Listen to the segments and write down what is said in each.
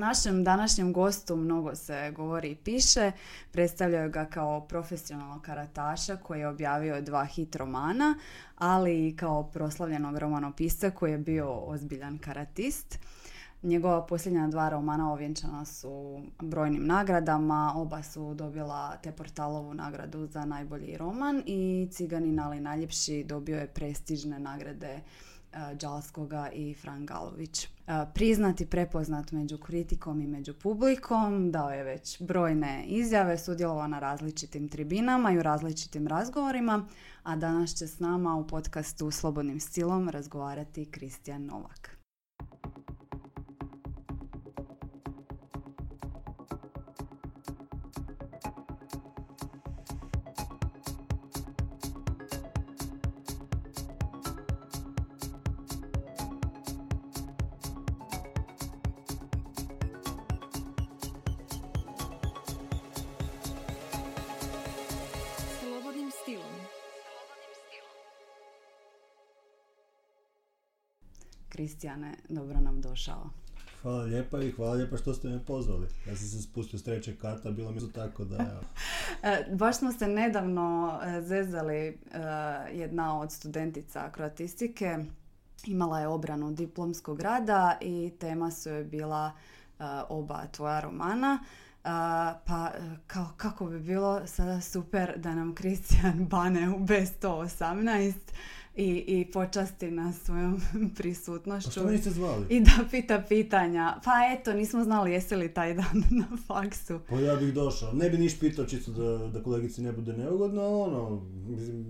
našem današnjem gostu mnogo se govori i piše. Predstavljaju ga kao profesionalnog karataša koji je objavio dva hit romana, ali i kao proslavljenog romanopisca koji je bio ozbiljan karatist. Njegova posljednja dva romana ovjenčana su brojnim nagradama, oba su dobila te portalovu nagradu za najbolji roman i Ciganin ali najljepši dobio je prestižne nagrade Đalskoga i Fran Galović. Priznat i prepoznat među kritikom i među publikom, dao je već brojne izjave, sudjelovao na različitim tribinama i u različitim razgovorima, a danas će s nama u podcastu Slobodnim stilom razgovarati Kristijan Novak. Kristijane, dobro nam došao. Hvala lijepa i hvala lijepa što ste me pozvali. Ja sam se spustio s trećeg kata, bilo mi tako da... E, baš smo se nedavno e, zezali e, jedna od studentica kroatistike. Imala je obranu diplomskog rada i tema su joj bila oba tvoja romana. pa kao, kako bi bilo sada super da nam Kristijan bane u B118 i, i počasti nas svojom prisutnošću. Pa što niste zvali? I da pita pitanja. Pa eto, nismo znali jesi li taj dan na faksu. Pa ja bih došao. Ne bi niš pitao čisto da, da kolegici ne bude neugodno, ali ono,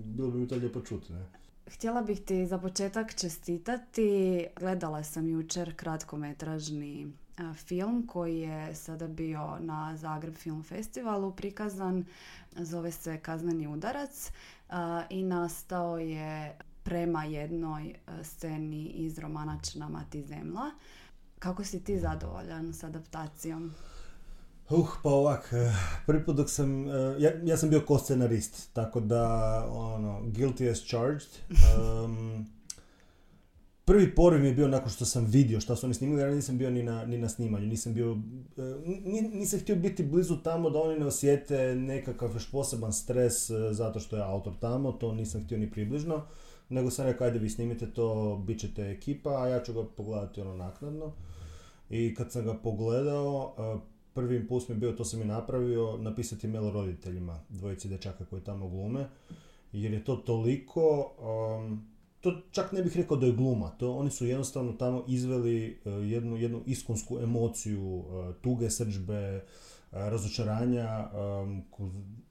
bilo bi mi to lijepo čuti, ne? Htjela bih ti za početak čestitati. Gledala sam jučer kratkometražni film koji je sada bio na Zagreb Film Festivalu prikazan. Zove se Kazneni udarac i nastao je prema jednoj e, sceni iz romana Čnama ti zemla. Kako si ti zadovoljan s adaptacijom? Uh, pa ovak, e, prvi put dok sam, e, ja, ja sam bio ko-scenarist, tako da, ono, guilty as charged. Um, prvi poriv mi je bio nakon što sam vidio što su oni snimili, ja nisam bio ni na, ni na snimanju, nisam bio, nisam htio biti blizu tamo da oni ne osjete nekakav još poseban stres zato što je autor tamo, to nisam htio ni približno nego sam rekao ajde vi snimite to, bit ćete ekipa, a ja ću ga pogledati ono naknadno. I kad sam ga pogledao, prvi impuls mi je bio, to sam i napravio, napisati mail roditeljima, dvojici dečaka koji tamo glume, jer je to toliko, to čak ne bih rekao da je gluma, to oni su jednostavno tamo izveli e, jednu, jednu iskonsku emociju, e, tuge, srđbe, razočaranja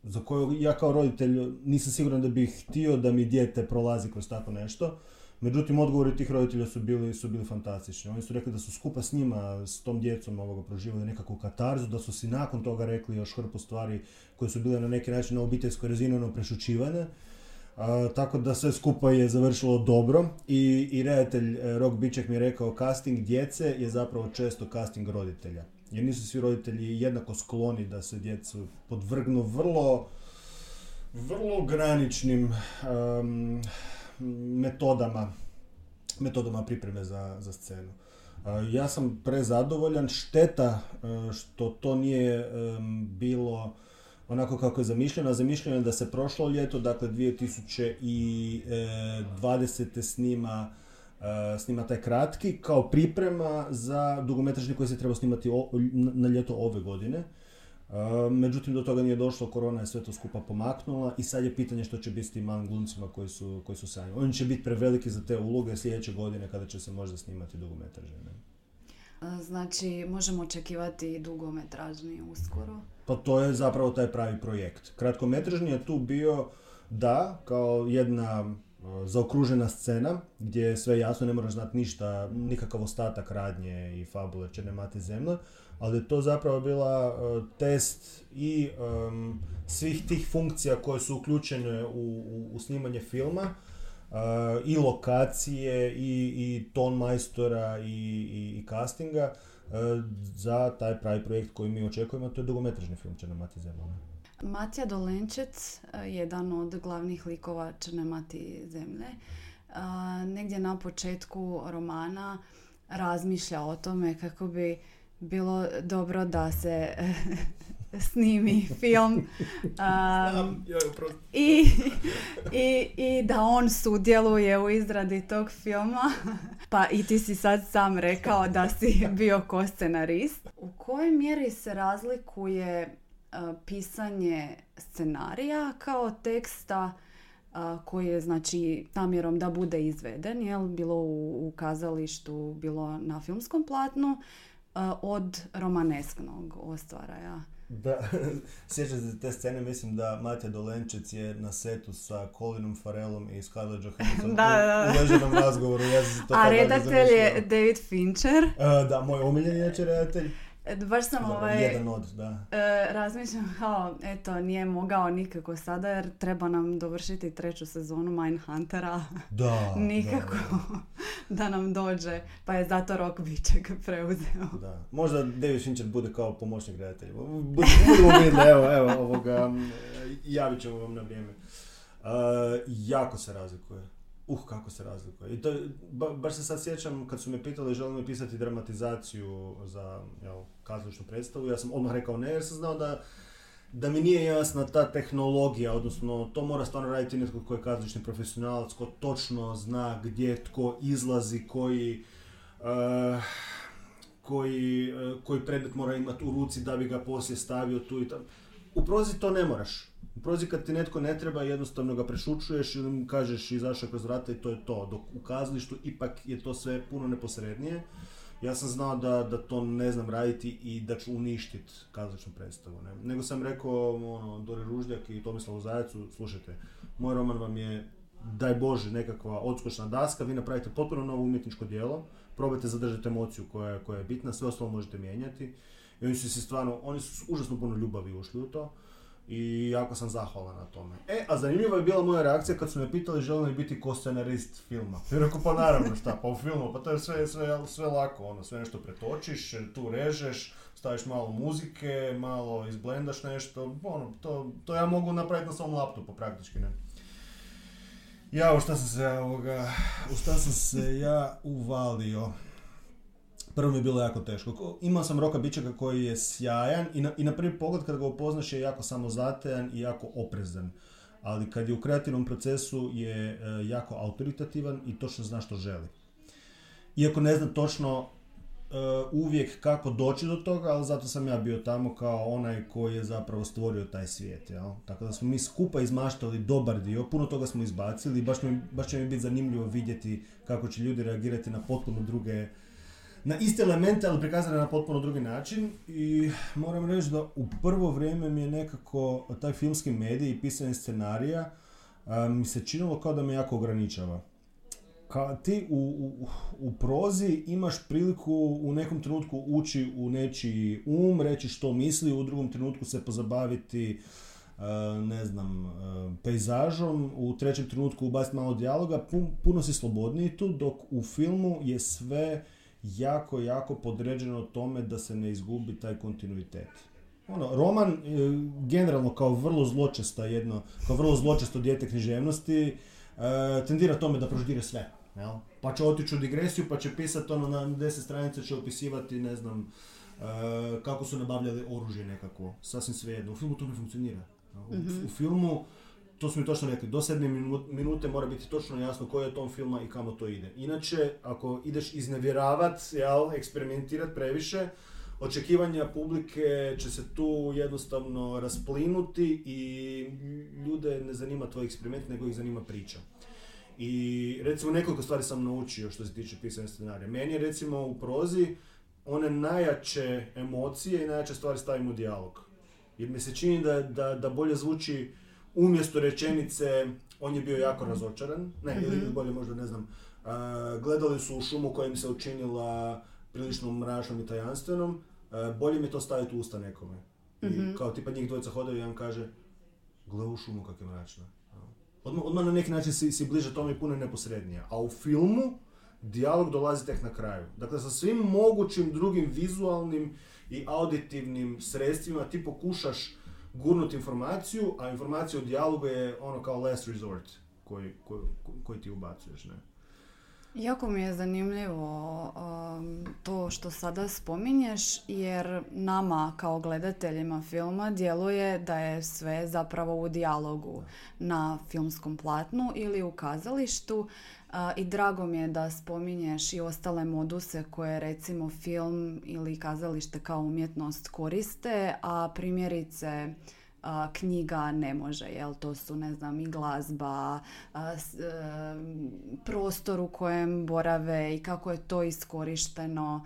za koju ja kao roditelj nisam siguran da bih htio da mi dijete prolazi kroz tako nešto. Međutim, odgovori tih roditelja su bili, su bili fantastični. Oni su rekli da su skupa s njima, s tom djecom ovoga, proživali nekakvu katarzu, da su si nakon toga rekli još hrpu stvari koje su bile na neki način na obiteljskoj razini ono prešućivane. tako da sve skupa je završilo dobro i, i redatelj e, Rok Biček mi je rekao casting djece je zapravo često casting roditelja jer nisu svi roditelji jednako skloni da se djecu podvrgnu vrlo vrlo graničnim metodama metodama pripreme za, za scenu. ja sam prezadovoljan, šteta uh, što to nije bilo onako kako je zamišljeno. Zamišljeno je da se prošlo ljeto, dakle 2020. snima Eh, snima taj kratki kao priprema za dugometražni koji se treba snimati na ljeto ove godine. Eh, međutim, do toga nije došlo, korona je sve to skupa pomaknula i sad je pitanje što će biti s tim malim glumcima koji su, koji su sanjali. Oni će biti preveliki za te uloge sljedeće godine kada će se možda snimati dugometražni. Eh, znači, možemo očekivati dugometražni uskoro? Pa to je zapravo taj pravi projekt. Kratkometražni je tu bio, da, kao jedna zaokružena scena gdje je sve jasno, ne moraš znati ništa, nikakav ostatak radnje i fabule ne mati zemlja, ali je to zapravo bila uh, test i um, svih tih funkcija koje su uključene u, u, u snimanje filma, uh, i lokacije, i, i ton majstora, i, i, i castinga uh, za taj pravi projekt koji mi očekujemo, to je dugometražni film mati zemlja. Matija Dolenčec, eh, jedan od glavnih likova Črne mati zemlje, eh, negdje na početku romana razmišlja o tome kako bi bilo dobro da se snimi film um, i, i, i da on sudjeluje u izradi tog filma. Pa i ti si sad sam rekao da si bio ko-scenarist. U kojoj mjeri se razlikuje pisanje scenarija kao teksta uh, koji je znači namjerom da bude izveden, jel bilo u, u kazalištu, bilo na filmskom platnu, uh, od romanesknog ostvaraja. Da, sjećam se te scene, mislim da Matja Dolenčec je na setu sa Colinom Farelom i Scarlett Johansson da, da. u leženom razgovoru. Ja to A redatelj je David Fincher. Uh, da, moj omiljeni je redatelj. Baš sam da, ovaj... Jedan od, da. E, razmišljam kao, eto, nije mogao nikako sada jer treba nam dovršiti treću sezonu Mindhuntera. Da. nikako da, da. nam dođe. Pa je zato Rock Biček preuzeo. Da. Možda David Fincher bude kao pomoćnik redatelja. Budemo vidjeli, evo, evo, ovoga, javit ćemo vam na vrijeme. Uh, jako se razlikuje uh, kako se razlikuje. I to, ba, baš se sad sjećam kad su me pitali želim li pisati dramatizaciju za jel, kazališnu predstavu, ja sam odmah rekao ne jer sam znao da, da mi nije jasna ta tehnologija, odnosno to mora stvarno raditi netko koji je kazališni profesionalac, ko točno zna gdje tko izlazi, koji, uh, koji, uh, koji predmet mora imati u ruci da bi ga poslije stavio tu i tamo. U prozi to ne moraš. Prozi kad ti netko ne treba, jednostavno ga prešučuješ ili mu kažeš izašao kroz vrata i to je to. Dok u kazalištu ipak je to sve puno neposrednije. Ja sam znao da, da to ne znam raditi i da ću uništiti kazališnu predstavu. Ne? Nego sam rekao ono, Dori Ružljak i Tomislavu Zajacu, slušajte, moj roman vam je, daj Bože, nekakva odskočna daska, vi napravite potpuno novo umjetničko djelo, probajte zadržati emociju koja, koja je bitna, sve ostalo možete mijenjati. I oni su se stvarno, oni su užasno puno ljubavi ušli u to i jako sam zahvalan na tome. E, a zanimljiva je bila moja reakcija kad su me pitali želim li biti ko-scenarist filma. I rekao, pa naravno šta, pa u filmu, pa to je sve, sve, sve lako, ono, sve nešto pretočiš, tu režeš, staviš malo muzike, malo izblendaš nešto, ono, to, to ja mogu napraviti na svom laptopu praktički, ne. Ja, u šta sam se, ovoga, u šta sam se ja uvalio? Prvo mi je bilo jako teško. Imao sam Roka Bičeka koji je sjajan i na, i na prvi pogled kad ga upoznaš je jako samozatajan i jako oprezan. Ali kad je u kreativnom procesu je e, jako autoritativan i točno zna što želi. Iako ne zna točno e, uvijek kako doći do toga, ali zato sam ja bio tamo kao onaj koji je zapravo stvorio taj svijet. Jel? Tako da smo mi skupa izmaštali dobar dio, puno toga smo izbacili, baš, mi, baš će mi biti zanimljivo vidjeti kako će ljudi reagirati na potpuno druge na iste elemente, ali prikazane na potpuno drugi način i moram reći da u prvo vrijeme mi je nekako taj filmski medij i pisanje scenarija mi se činilo kao da me jako ograničava. Ka, ti u, u, u, prozi imaš priliku u nekom trenutku ući u nečiji um, reći što misli, u drugom trenutku se pozabaviti ne znam, pejzažom, u trećem trenutku ubaciti malo dijaloga, puno si slobodniji tu, dok u filmu je sve jako, jako podređeno tome da se ne izgubi taj kontinuitet. Ono, roman, e, generalno kao vrlo zločesta jedno, kao vrlo zločesto dijete književnosti, e, tendira tome da proždire sve. Jel? Pa će otići u digresiju, pa će pisati ono na deset stranica će opisivati, ne znam, e, kako su nabavljali oružje nekako. Sasvim svejedno. U filmu to ne funkcionira. U, mm-hmm. u filmu to su mi točno rekli, do sedme minute mora biti točno jasno koji je tom filma i kamo to ide. Inače, ako ideš iznevjeravat, jel, eksperimentirat previše, očekivanja publike će se tu jednostavno rasplinuti i ljude ne zanima tvoj eksperiment, nego ih zanima priča. I recimo nekoliko stvari sam naučio što se tiče pisanja scenarija. Meni je recimo u prozi one najjače emocije i najjače stvari stavim u dijalog. Jer mi se čini da, da, da bolje zvuči umjesto rečenice on je bio jako razočaran, ne, mm-hmm. ili mhm. bolje možda ne znam, uh, gledali su u šumu koja im se učinila prilično mračnom i tajanstvenom, uh, bolje mi je to staviti u usta nekome. I mm-hmm. kao tipa njih dvojica hodaju i on kaže, gle u šumu kak je mračna. Odmah, odmah na neki način si, si bliže tome i puno neposrednije. A u filmu dijalog dolazi tek na kraju. Dakle, sa svim mogućim drugim vizualnim i auditivnim sredstvima ti pokušaš gurnuti informaciju, a informacija u dijalogu je ono kao last resort koji, koji, koji ti ubacuješ, ne. Jako mi je zanimljivo um, to što sada spominješ jer nama kao gledateljima filma djeluje da je sve zapravo u dijalogu na filmskom platnu ili u kazalištu i drago mi je da spominješ i ostale moduse koje recimo film ili kazalište kao umjetnost koriste, a primjerice knjiga ne može, jel? To su, ne znam, i glazba, e, prostor u kojem borave i kako je to iskorišteno.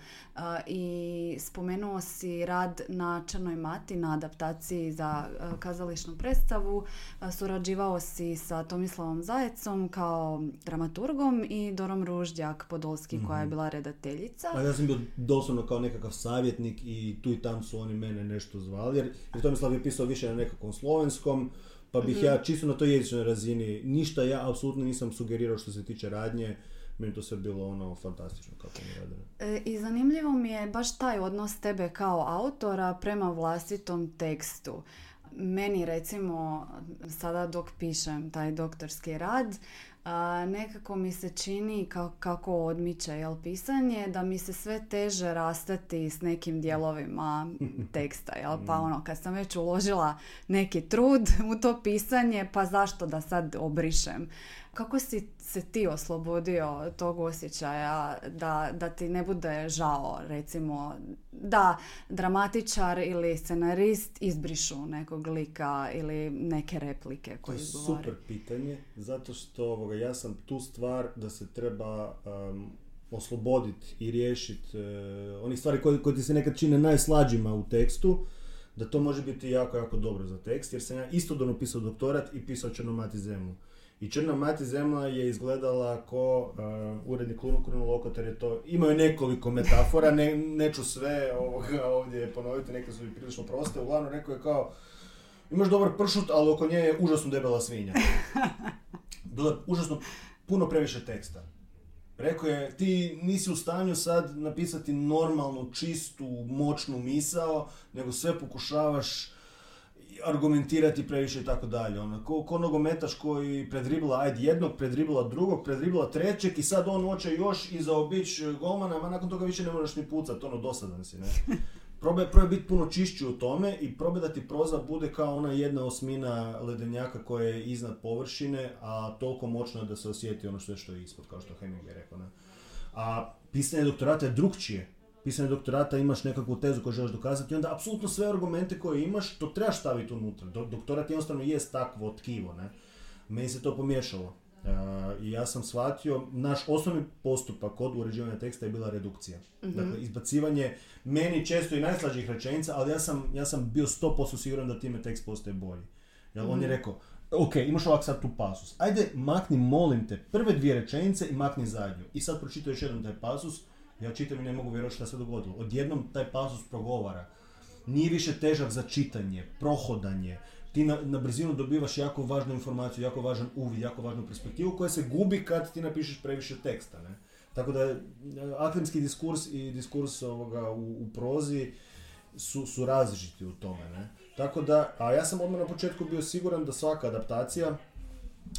I spomenuo si rad na Črnoj mati na adaptaciji za e, kazališnu predstavu. Surađivao si sa Tomislavom Zajecom kao dramaturgom i Dorom Ruždjak Podolski koja je mhm. bila redateljica. A ja sam bio doslovno kao nekakav savjetnik i tu i tam su oni mene nešto zvali jer, Tomislav je pisao više na nekakvom slovenskom, pa bih mhm. ja čisto na toj jezičnoj razini, ništa ja apsolutno nisam sugerirao što se tiče radnje, meni to sve bilo ono fantastično kako mi. E, I zanimljivo mi je baš taj odnos tebe kao autora prema vlastitom tekstu. Meni recimo, sada dok pišem taj doktorski rad, a, nekako mi se čini kako odmiče jel, pisanje, da mi se sve teže rastati s nekim dijelovima teksta. Jel? Pa mm. ono, kad sam već uložila neki trud u to pisanje, pa zašto da sad obrišem? Kako si se ti oslobodio tog osjećaja da, da ti ne bude žao, recimo, da dramatičar ili scenarist izbrišu nekog lika ili neke replike koje? To je super pitanje, zato što ovoga, ja sam tu stvar da se treba um, osloboditi i riješiti uh, onih stvari koje, koje ti se nekad čine najslađima u tekstu, da to može biti jako, jako dobro za tekst, jer sam ja istodobno pisao doktorat i pisao Črnomati zemlju. I Črna mati zemlja je izgledala ko uh, urednik Kruno Lokotar je to, imaju nekoliko metafora, ne, neću sve ovoga ovdje ponoviti, neke su i prilično proste, uglavnom rekao je kao, imaš dobar pršut, ali oko nje je užasno debela svinja. Bilo je užasno puno previše teksta. Rekao je, ti nisi u stanju sad napisati normalnu, čistu, moćnu misao, nego sve pokušavaš argumentirati previše i tako dalje. Ono, ko, ko nogometaš koji predribla ajde jednog, predribla drugog, predribla trećeg i sad on hoće još i zaobići golmana, a nakon toga više ne možeš ni pucat, ono dosadan si, ne? Probaj, probaj biti puno čišći u tome i probaj da ti proza bude kao ona jedna osmina ledenjaka koja je iznad površine, a toliko moćna da se osjeti ono što je ispod, kao što Hemingway rekao. Ne? A pisanje doktorata je drugčije pisanje doktorata imaš nekakvu tezu koju želiš dokazati i onda apsolutno sve argumente koje imaš, to trebaš staviti unutra. doktorat jednostavno jest takvo tkivo, ne. Meni se to pomiješalo. Uh, I ja sam shvatio, naš osnovni postupak kod uređivanja teksta je bila redukcija. mm Dakle, izbacivanje meni često i najslađih rečenica, ali ja sam, ja sam bio 100% siguran da time tekst postaje bolji. Jel, On je mhm. rekao, ok, imaš ovak sad tu pasus. Ajde, makni, molim te, prve dvije rečenice i makni zadnju. I sad pročitaj još jednom taj pasus ja čitam i ne mogu vjerovati šta se dogodilo. Odjednom taj pasus progovara. Nije više težak za čitanje, prohodanje. Ti na, na brzinu dobivaš jako važnu informaciju, jako važan uvid, jako važnu perspektivu koja se gubi kad ti napišeš previše teksta. Ne? Tako da e, akademski diskurs i diskurs ovoga u, u prozi su, su različiti u tome. Ne? Tako da, a ja sam odmah na početku bio siguran da svaka adaptacija,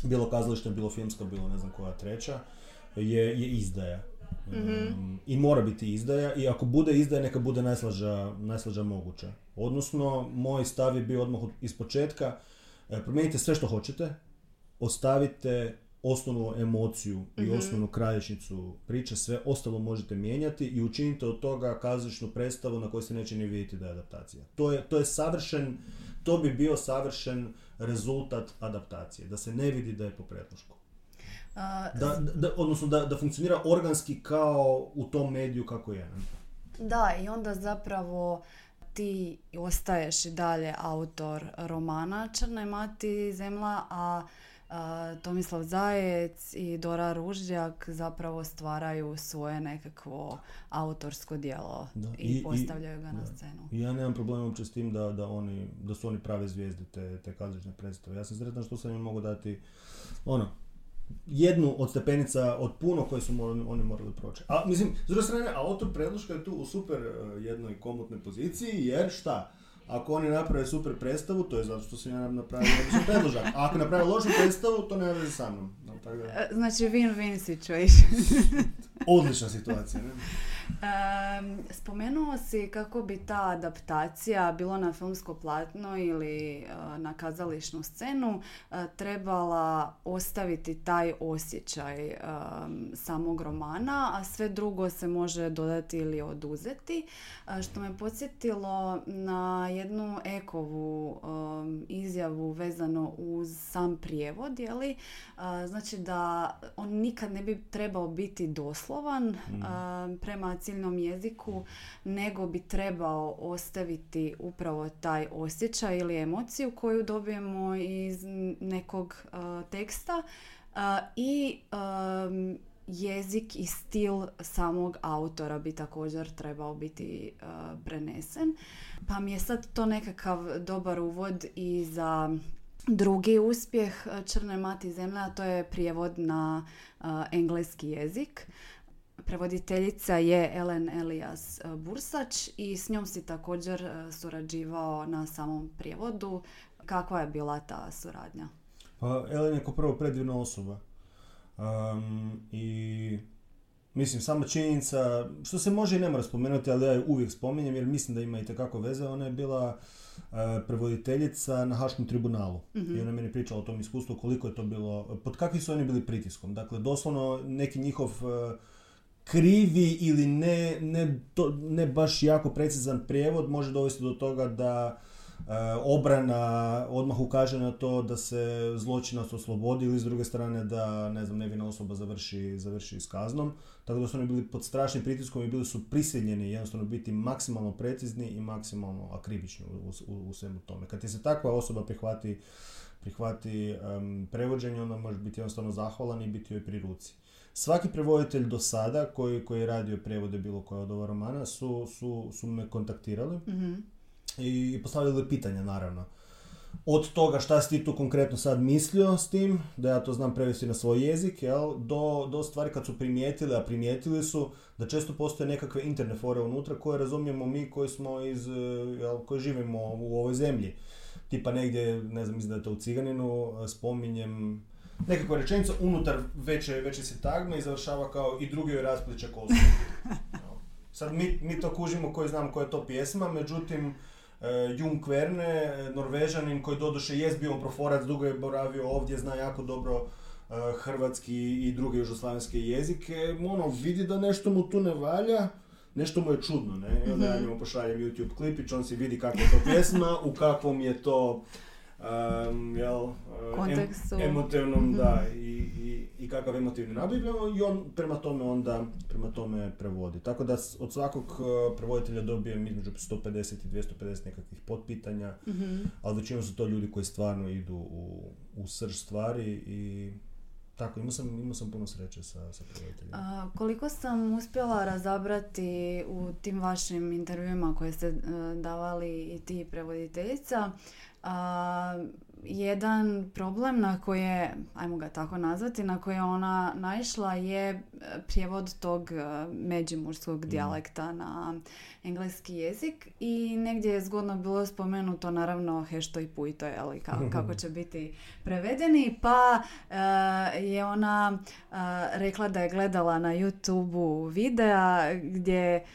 bilo kazališna, bilo filmska, bilo ne znam koja treća, je, je izdaja mm I mora biti izdaja i ako bude izdaja neka bude najslaža, najslaža moguća. Odnosno, moj stav je bio odmah iz početka, e, promijenite sve što hoćete, ostavite osnovnu emociju i mm osnovnu kralješnicu priče, sve ostalo možete mijenjati i učinite od toga kazališnu predstavu na kojoj se neće ni vidjeti da je adaptacija. To je, to je savršen, to bi bio savršen rezultat adaptacije, da se ne vidi da je po predlošku. Da, da, odnosno da, da funkcionira organski kao u tom mediju kako je. Da, i onda zapravo ti ostaješ i dalje autor romana Črne mati zemlja, a, Tomislav Zajec i Dora Ružđak zapravo stvaraju svoje nekakvo autorsko djelo i, postavljaju ga na scenu. I ja nemam problema uopće s tim da, da, oni, da su oni prave zvijezde te, te kazališne predstave. Ja sam sretan što sam im mogu dati ono, jednu od stepenica od puno koje su oni morali proći. A mislim, s druge strane, autor predloška je tu u super uh, jednoj komotnoj poziciji, jer šta? Ako oni naprave super predstavu, to je zato što sam ja napravio odličan predložak. A ako naprave lošu predstavu, to nema veze sa mnom. No, tako da, E, Znači win-win situation. odlična situacija. Ne? Em, spomenuo si kako bi ta adaptacija, bilo na filmsko platno ili e, na kazališnu scenu, e, trebala ostaviti taj osjećaj samog romana, a sve drugo se može dodati ili oduzeti, što me podsjetilo na jednu Ekovu izjavu vezano uz sam prijevod, je li? A, Znači da on nikad ne bi trebao biti doslovan a, prema ciljnom jeziku, nego bi trebao ostaviti upravo taj osjećaj ili emociju koju dobijemo iz nekog a, teksta a, i am, jezik i stil samog autora bi također trebao biti a, prenesen. Pa mi je sad to nekakav dobar uvod i za drugi uspjeh Črne mati zemlje, a to je prijevod na e, engleski jezik. Prevoditeljica je Ellen Elias e, Bursač i s njom si također e, surađivao na samom prijevodu. Kakva je bila ta suradnja? Pa Ellen je kao prvo predivna osoba. Um, I mislim, sama činjenica, što se može i ne mora spomenuti, ali ja je uvijek spominjem jer mislim da ima i tekako veze, ona je bila uh, prevoditeljica na Haškom tribunalu. I ona je meni pričala o tom iskustvu koliko je to bilo, pod kakvim su oni bili pritiskom. Dakle, doslovno neki njihov uh, krivi ili ne, ne, to, ne baš jako precizan prijevod može dovesti do toga da e, obrana odmah ukaže na to da se zločinac oslobodi ili s druge strane da ne znam nevina osoba završi, završi s kaznom. Tako da su oni bili pod strašnim pritiskom i bili su prisiljeni jednostavno biti maksimalno precizni i maksimalno akribični u, u, u svemu tome. Kad ti se takva osoba prihvati, prihvati em, prevođenje, onda može biti jednostavno zahvalan i biti joj pri ruci. Svaki prevoditelj do sada koji, koji je radio prevode bilo koje od ova romana su, su, su me kontaktirali Mhm. i postavljali pitanja naravno. Od toga šta si ti tu konkretno sad mislio s tim, da ja to znam prevesti na svoj jezik, jel, do, do stvari kad su primijetili, a primijetili su da često postoje nekakve interne fore unutra koje razumijemo mi koji smo iz, jel, koji živimo u ovoj zemlji. Tipa negdje, ne znam, mislim da je to u Ciganinu, spominjem nekakva rečenica unutar veće, veće sintagme i završava kao i drugi joj raspliče kosu. Sad mi, mi to kužimo koji znam koja je to pjesma, međutim e, Jung Verne, e, Norvežanin koji doduše jest bio proforac, dugo je boravio ovdje, zna jako dobro e, hrvatski i druge južoslavenske jezike, ono, vidi da nešto mu tu ne valja, nešto mu je čudno, ne? I onda ja njemu pošaljem YouTube klipić, on si vidi kakva je to pjesma, u kakvom je to um, jel, uh, em- emotivnom, da, i, i, i kakav emotivni naboj i on prema tome onda, prema tome prevodi. Tako da od svakog uh, prevoditelja dobijem između 150 i 250 nekakvih potpitanja, Mhm. ali većinom su to ljudi koji stvarno idu u, u srž stvari i tako, imao sam, imao sam puno sreće sa, sa prevoditeljima. Koliko sam uspjela razabrati u tim vašim intervjuima koje ste e, davali i ti prevoditeljica, a, jedan problem na koje, ajmo ga tako nazvati, na koje je ona naišla je e, prijevod tog e, međimurskog dijalekta na engleski jezik i negdje je zgodno bilo spomenuto naravno hešto i pujto, je li, ka- kako će biti prevedeni, pa e, je ona e, rekla da je gledala na YouTube videa gdje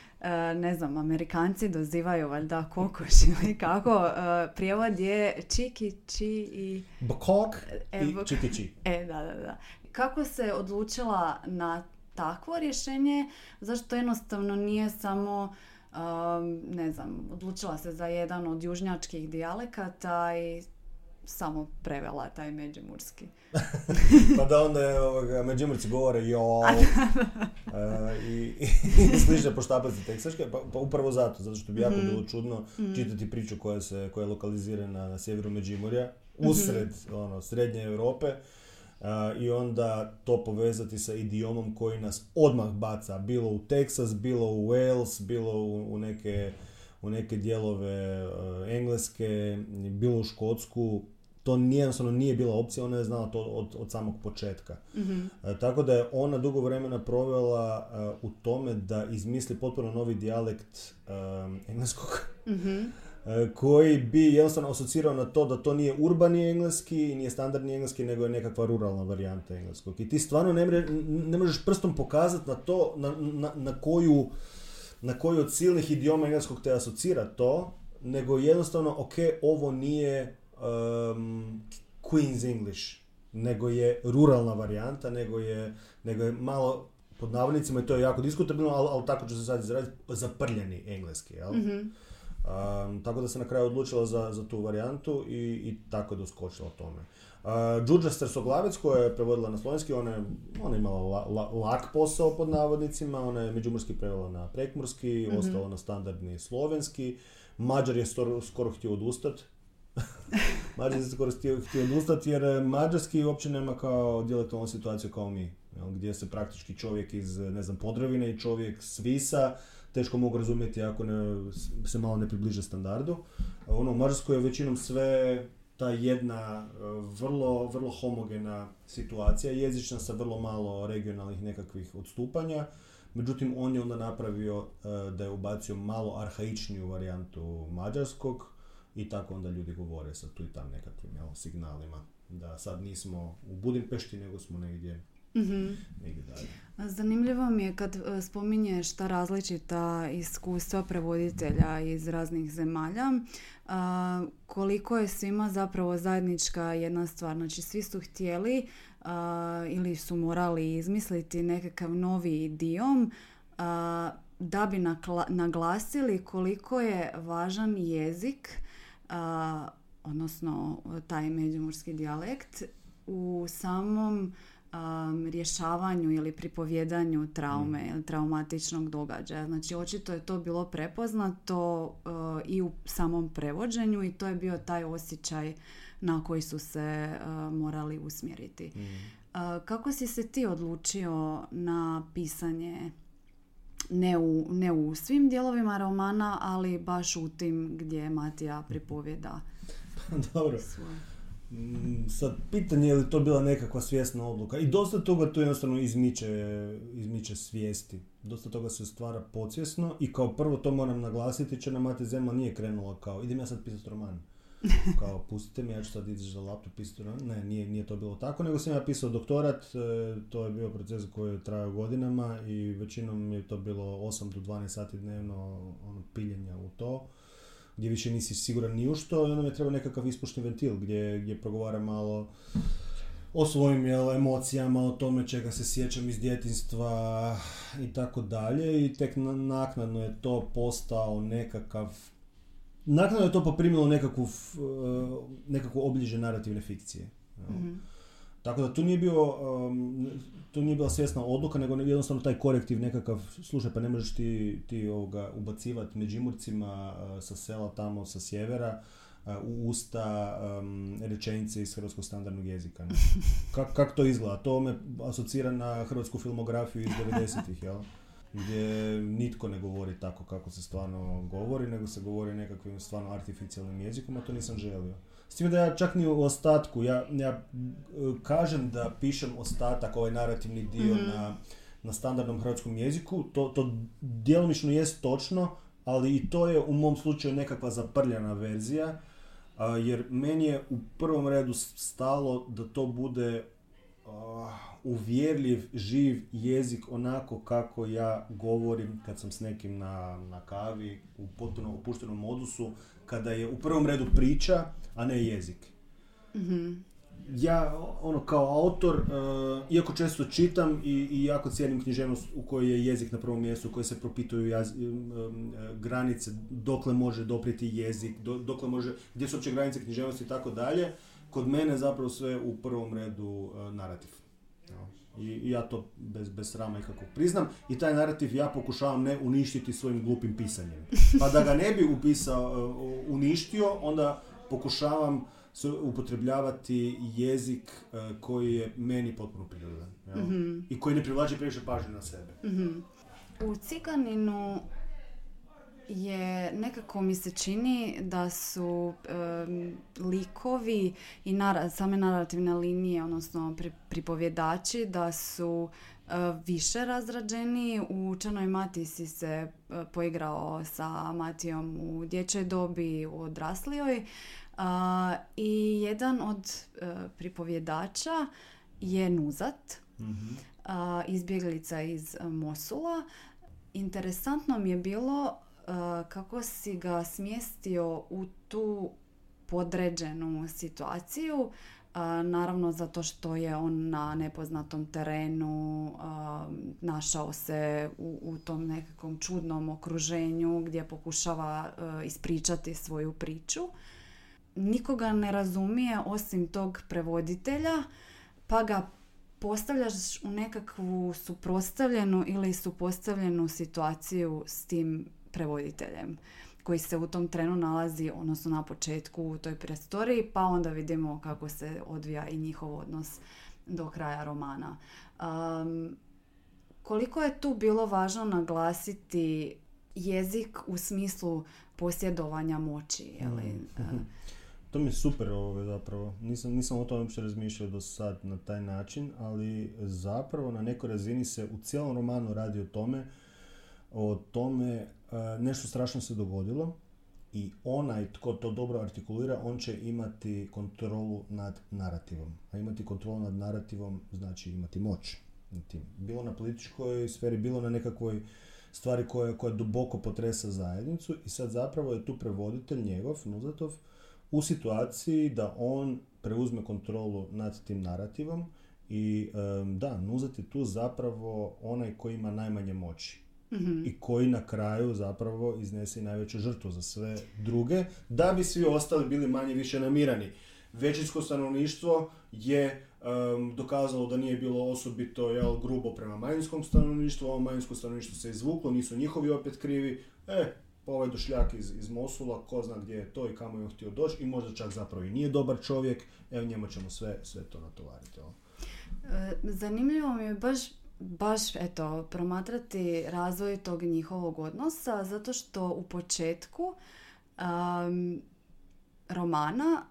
ne znam, Amerikanci dozivaju valjda kokoš ili kako, e, prijevod je čiki, či i... Bokok E, i bok- čikići. E, da, da, da. Kako se odlučila na takvo rješenje? Zašto jednostavno nije samo, um, ne znam, odlučila se za jedan od južnjačkih dijalekata i samo prevela taj međimurski. Pa da onda je, ovoga, Međimurci govore jol e, i, i sliče poštapati teksaške, pa, pa upravo zato, zato što bi jako bilo čudno čitati priču koja, se, koja je lokalizirana na sjeveru Međimurja, usred ono, srednje Europe, a, i onda to povezati sa idiomom koji nas odmah baca, bilo u Teksas, bilo u Wales, bilo u, u neke u neke dijelove e, Engleske, bilo u Škotsku, to nije, jednostavno nije bila opcija, ona je znala to od, od samog početka. E, tako da je ona dugo vremena provela e, u tome da izmisli potpuno novi dijalekt e, engleskog. Mhm. e, koji bi jednostavno asocirao na to da to nije urbani engleski i nije standardni engleski, nego je nekakva ruralna varijanta engleskog. I ti stvarno ne, ne možeš prstom pokazati na to, na, na, na, koju, na koju od silnih idioma engleskog te asocira to, nego jednostavno, ok, ovo nije um, Queen's English, nego je ruralna varijanta, nego je, nego je malo pod navodnicima i to je jako diskutabilno, ali, ali tako ću se sad izraziti, zaprljeni engleski, jel? Mm-hmm. Um, tako da se na kraju odlučila za, za tu varijantu i, i tako je doskočila tome. Uh, Đuđa Stersoglavec koja je prevodila na slovenski, ona je, ona je imala la, la, lak posao pod navodnicima, ona je međumorski prevela na prekmorski, mm-hmm. ostala na standardni slovenski. Mađar je skoro, skoro htio odustati. Mađar je skoro htio, htio odustati jer mađarski uopće nema kao dijalektualnu situaciju kao mi. Gdje se praktički čovjek iz, ne znam, Podravine i čovjek s Visa teško mogu razumjeti ako ne, se malo ne približe standardu. Ono, u Mađarskoj je većinom sve ta jedna e, vrlo, vrlo homogena situacija, jezična sa vrlo malo regionalnih nekakvih odstupanja. Međutim, on je onda napravio e, da je ubacio malo arhaičniju varijantu mađarskog i tako onda ljudi govore sa tu i tam nekakvim jel, signalima. Da sad nismo u Budimpešti, nego smo negdje mm Zanimljivo mi je kad e, spominješ ta različita iskustva prevoditelja iz raznih zemalja, koliko je svima zapravo zajednička jedna stvar. Znači svi su htjeli ili su morali izmisliti nekakav novi idiom da bi naglasili koliko je važan jezik, odnosno taj međumorski dijalekt u samom um, rješavanju ili pripovjedanju traume mm. ili traumatičnog događaja. Znači očito je to bilo prepoznato uh, i u samom prevođenju i to je bio taj osjećaj na koji su se uh, morali usmjeriti. Mm. Uh, kako si se ti odlučio na pisanje ne u, ne u svim dijelovima romana, ali baš u tim gdje Matija pripovjeda Dobro. Svoje. Mm, sad, pitanje je li to bila nekakva svjesna odluka. I dosta toga to jednostavno izmiče, izmiče svijesti. Dosta toga se stvara podsvjesno i kao prvo to moram naglasiti, će nam Mati Zemla nije krenula kao idem ja sad pisati roman. Kao pustite mi, ja ću sad ići za laptop roman. Ne, nije, nije to bilo tako, nego sam ja pisao doktorat, e, to je bio proces koji je trajao godinama i većinom je to bilo 8 do 12 sati dnevno ono, piljenja u to gdje više nisi siguran ni u što i onda mi treba nekakav ispušni ventil gdje, gdje progovara malo o svojim jel, emocijama, o tome čega se sjećam iz djetinstva i tako dalje i tek naknadno je to postao nekakav naknadno je to poprimilo nekakvu, nekakvu obliže narativne fikcije. mm tako da tu nije bio, tu nije bila svjesna odluka, nego jednostavno taj korektiv nekakav, slušaj pa ne možeš ti, ti ovoga ubacivati međimurcima uh, sa sela tamo sa sjevera uh, u usta um, rečenice iz hrvatskog standardnog jezika. Kako kak to izgleda? To me asocira na hrvatsku filmografiju iz 90-ih, jel? Gdje nitko ne govori tako kako se stvarno govori, nego se govori nekakvim stvarno artificijalnim jezikom, a to nisam želio. S time da ja čak ni u ostatku, ja, ja e, kažem da pišem ostatak, ovaj narativni dio mm na, na standardnom hrvatskom jeziku, to, to djelomično jest točno, ali i to je u mom slučaju nekakva zaprljana verzija, a, jer meni je u prvom redu stalo da to bude a, uvjerljiv, živ jezik onako kako ja govorim kad sam s nekim na, na kavi u potpuno opuštenom modusu, kada je u prvom redu priča, a ne jezik. mm Ja, ono, kao autor, uh, iako često čitam i, i jako cijenim književnost u kojoj je jezik na prvom mjestu, u kojoj se propituju jaz, um, granice, dokle može doprijeti jezik, do, dokle može, gdje su uopće granice književnosti i tako dalje, kod mene zapravo sve u prvom redu uh, narativ. I, ja to bez, bez srama ikako priznam. I taj narativ ja pokušavam ne uništiti svojim glupim pisanjem. Pa da ga ne bi upisao, uh, uništio, onda pokušavam upotrebljavati jezik uh, koji je meni potpuno prirodan. mm I koji ne privlači previše pažnje na sebe. mm U Ciganinu je nekako mi se čini da su likovi i same narativne linije, odnosno pri, pripovjedači, da su više razrađeniji. U Črnoj mati si se e, poigrao sa Matijom u dječjoj dobi, u odraslijoj. I jedan od pripovjedača je Nuzat, mm izbjeglica iz Mosula. Interesantno mi je bilo kako si ga smjestio u tu podređenu situaciju? Naravno zato što je on na nepoznatom terenu našao se u, u tom nekakvom čudnom okruženju gdje pokušava ispričati svoju priču. Nikoga ne razumije osim tog prevoditelja pa ga postavljaš u nekakvu suprotstavljenu ili supostavljenu situaciju s tim prevoditeljem koji se u tom trenu nalazi, odnosno na početku u toj prestoriji, pa onda vidimo kako se odvija i njihov odnos do kraja romana. Um, koliko je tu bilo važno naglasiti jezik u smislu posjedovanja moći? Jeli? Mm, to mi je super ovo zapravo. Nisam, nisam o tome uopće razmišljao do sad na taj način, ali zapravo na nekoj razini se u cijelom romanu radi o tome o tome E, nešto strašno se dogodilo i onaj tko to dobro artikulira, on će imati kontrolu nad narativom. A imati kontrolu nad narativom znači imati moć. Bilo na političkoj sferi, bilo na nekakvoj stvari koja, koja duboko potresa zajednicu i sad zapravo je tu prevoditelj njegov, Nuzatov, u situaciji da on preuzme kontrolu nad tim narativom i da, Nuzat je tu zapravo onaj koji ima najmanje moći mm i koji na kraju zapravo iznese najveću žrtvu za sve druge, da bi svi ostali bili manje više namirani. Većinsko stanovništvo je dokazalo da nije bilo osobito jel, grubo prema manjinskom stanovništvu, ovo manjinsko stanovništvo se izvuklo, nisu njihovi opet krivi, e, ovaj došljak iz, iz Mosula, ko zna gdje je to i kamo je on htio doći i možda čak zapravo i nije dobar čovjek, evo njemu ćemo sve, sve to natovariti. E, zanimljivo mi je baš baš eto promatrati razvoj tog njihovog odnosa zato što u početku um, romana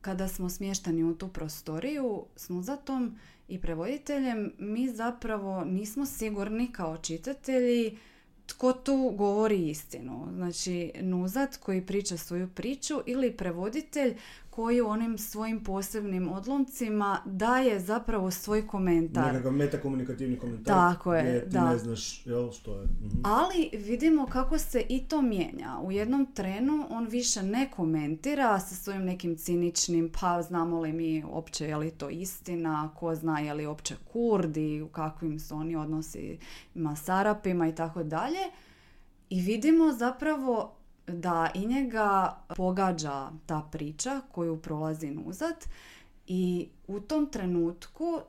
kada smo smješteni u tu prostoriju s Nuzatom i prevoditeljem mi zapravo nismo sigurni kao čitatelji tko tu govori istinu. Znači Nuzat koji priča svoju priču ili prevoditelj koji u onim svojim posebnim odlomcima daje zapravo svoj komentar. Nekakav metakomunikativni komentar. Tako je, ti da. ne znaš jel, što je. Mhm. Ali vidimo kako se i to mijenja. U jednom trenu on više ne komentira sa svojim nekim ciničnim pa znamo li mi uopće je li to istina, ko zna je li uopće kurdi, u kakvim su oni odnosima s Arapima i tako dalje. I vidimo zapravo da i njega pogađa ta priča koju prolazi nuzat i u tom trenutku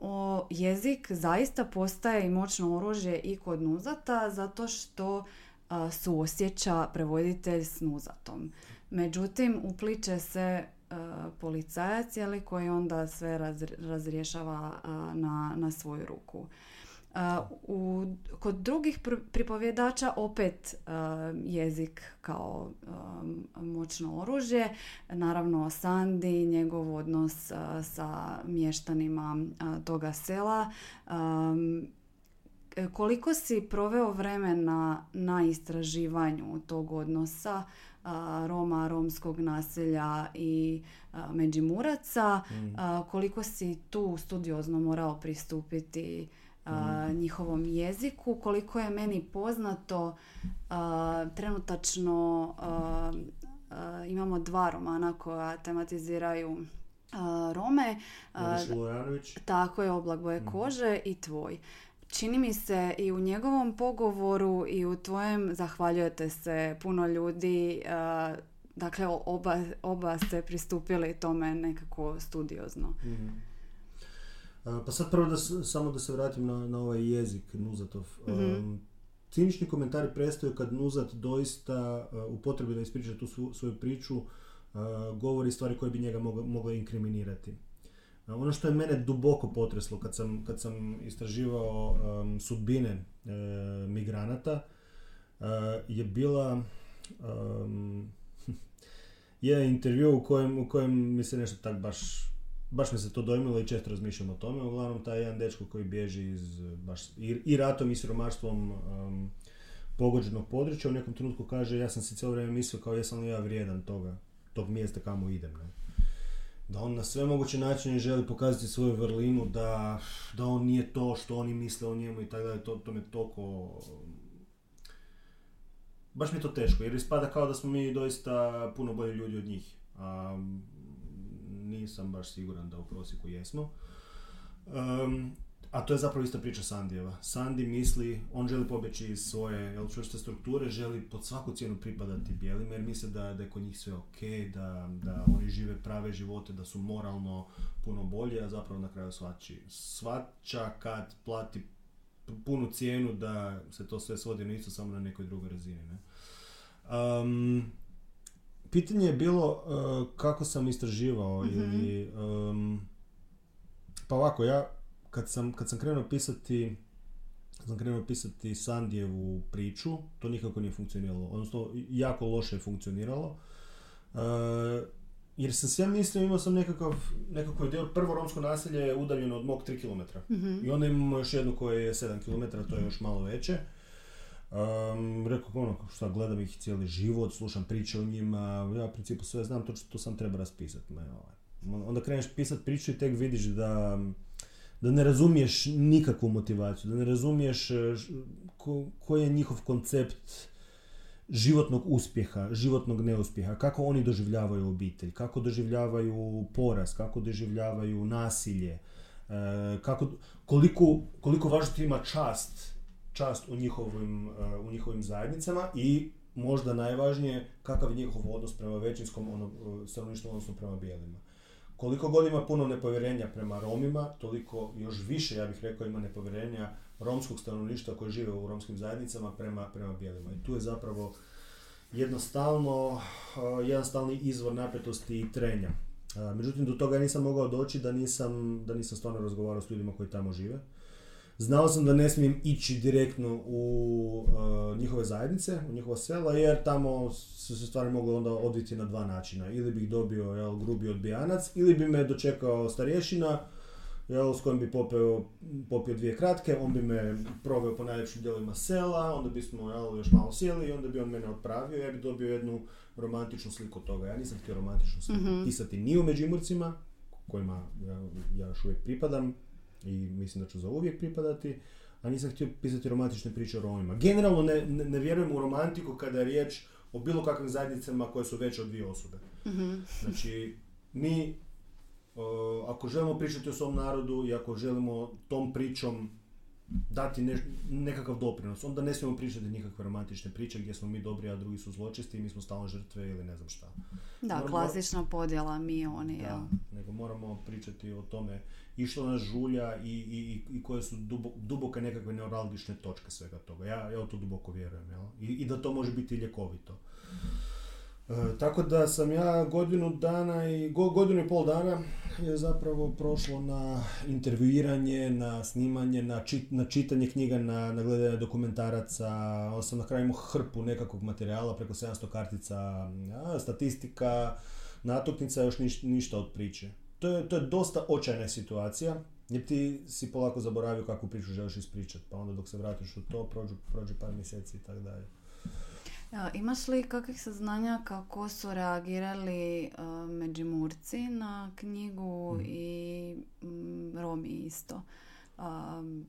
o, jezik zaista postaje i moćno oružje i kod nuzata zato što a, suosjeća prevoditelj s nuzatom. Međutim, upliče se policajac jeli, koji onda sve razrješava na, na svoju ruku. U, kod drugih pripovjedača opet jezik kao moćno oružje. Naravno Sandi, njegov odnos sa mještanima toga sela. Koliko si proveo vremena na istraživanju tog odnosa Roma, romskog naselja i Međimuraca, mm. koliko si tu studiozno morao pristupiti Mm. njihovom jeziku. Koliko je meni poznato, trenutačno imamo dva romana koja tematiziraju Rome. Tako je, Oblak boje mm. kože i tvoj. Čini mi se i u njegovom pogovoru i u tvojem zahvaljujete se puno ljudi. Dakle, oba, oba ste pristupili tome nekako studiozno. mm pa sad prvo da, samo da se vratim na, na ovaj jezik Nuzatov. mm cinični komentari prestaju kad Nuzat doista u potrebi da ispriča tu svoju priču govori stvari koje bi njega mogle inkriminirati. ono što je mene duboko potreslo kad sam, kad sam istraživao um, sudbine migranata je bila um, jedan intervju u kojem, u kojem mi se nešto tak baš baš me se to dojmilo i često razmišljam o tome. Uglavnom, taj jedan dečko koji bježi iz, baš, i, i ratom i siromaštvom um, pogođenog područja, u nekom trenutku kaže, ja sam si cijelo vrijeme mislio kao jesam li ja vrijedan toga, tog mjesta kamo idem. Ne? Da on na sve moguće načine želi pokazati svoju vrlinu, da, da on nije to što oni misle o njemu i tako dalje, to, to me toliko baš mi je to teško, jer ispada kao da smo mi doista puno bolji ljudi od njih. A, nisam baš siguran da u prosjeku jesmo. Um, a to je zapravo ista priča Sandijeva. Sandi misli, on želi pobjeći iz svoje jel, čvrste strukture, želi pod svaku cijenu pripadati bijelima jer misle da, da je kod njih sve ok, da, da oni žive prave živote, da su moralno puno bolji, a zapravo na kraju svači. Svača kad plati punu cijenu da se to sve svodi na isto samo na nekoj drugoj razini. Ne? Um, pitanje je bilo uh, kako sam istraživao mm ili um, pa ovako ja kad sam, kad sam krenuo pisati kad sam krenuo pisati Sandijevu priču, to nikako nije funkcioniralo, odnosno jako loše je funkcioniralo. Uh, jer sam ja mislio, imao sam nekakav, nekakav ideju, prvo romsko naselje je udaljeno od mog 3 km. mm I onda imamo još jedno koje je 7 km, to je još malo veće. Um, rekao ono, šta gledam ih cijeli život, slušam priče o njima, ja u principu sve znam, to, to sam treba raspisati. Ovaj. Onda kreneš pisati priču i tek vidiš da, da ne razumiješ nikakvu motivaciju, da ne razumiješ e, ko, koji je njihov koncept životnog uspjeha, životnog neuspjeha, kako oni doživljavaju obitelj, kako doživljavaju poraz, kako doživljavaju nasilje, e, kako, koliko, koliko važno ima čast čast u njihovim, eh, u njihovim zajednicama i možda najvažnije kakav je njihov odnos prema većinskom ono, stanovništvu odnosno prema bijelima. Koliko god ima puno nepovjerenja prema Romima, toliko još više, ja bih rekao, ima nepovjerenja romskog stanovništva koji žive u romskim zajednicama prema, prema bijelima. I tu je zapravo jednostavno, eh, jedan stalni izvor napetosti i trenja. Međutim, do toga nisam mogao doći da nisam, da nisam stvarno razgovarao s ljudima koji tamo žive. Znao sam da ne smijem ići direktno u uh, njihove zajednice, u njihova sela, jer tamo su se stvari mogle onda odviti na dva načina. Ili bih dobio jel, grubi odbijanac, ili bi me dočekao starješina, jel, s kojim bi popio, popio dvije kratke, on bi me proveo po najljepšim dijelovima sela, onda bismo jel, još malo sjeli i onda bi on mene odpravio ja bih dobio jednu romantičnu sliku toga. Ja nisam htio romantičnu sliku mm pisati ni u Međimurcima, kojima ja, ja još uvijek pripadam, i mislim da ću za uvijek pripadati, a nisam htio pisati romantične priče o Romima. Generalno ne, ne, ne vjerujem u romantiku kada je riječ o bilo kakvim zajednicama koje su veće od dvije osobe. mm Znači, mi ako želimo pričati o svom narodu i ako želimo tom pričom dati ne, nekakav doprinos. Onda ne smijemo pričati nikakve romantične priče gdje smo mi dobri, a drugi su zločisti i mi smo stalno žrtve ili ne znam šta. Da, moramo, klasična podjela mi oni, da, nego moramo pričati o tome i što nas žulja i, i, i koje su duboke nekakve neuralgične točke svega toga. Ja, ja to duboko vjerujem. Jel? I, I da to može biti ljekovito. E, tako da sam ja godinu dana i godinu i pol dana je zapravo prošlo na intervjuiranje, na snimanje, na, na čitanje knjiga, na, na gledanje dokumentaraca. Onda sam na kraju imao hrpu nekakvog materijala, preko 700 kartica, statistika, natuknica, još ništa od priče. To je, to je dosta očajna situacija, jer ti si polako zaboravio kakvu priču želiš ispričati, pa onda dok se vratiš u to, prođu, prođe par mjeseci i tako dalje. Imaš li kakvih saznanja kako su reagirali uh, Međimurci na knjigu mm. i mm, Romi isto? Um,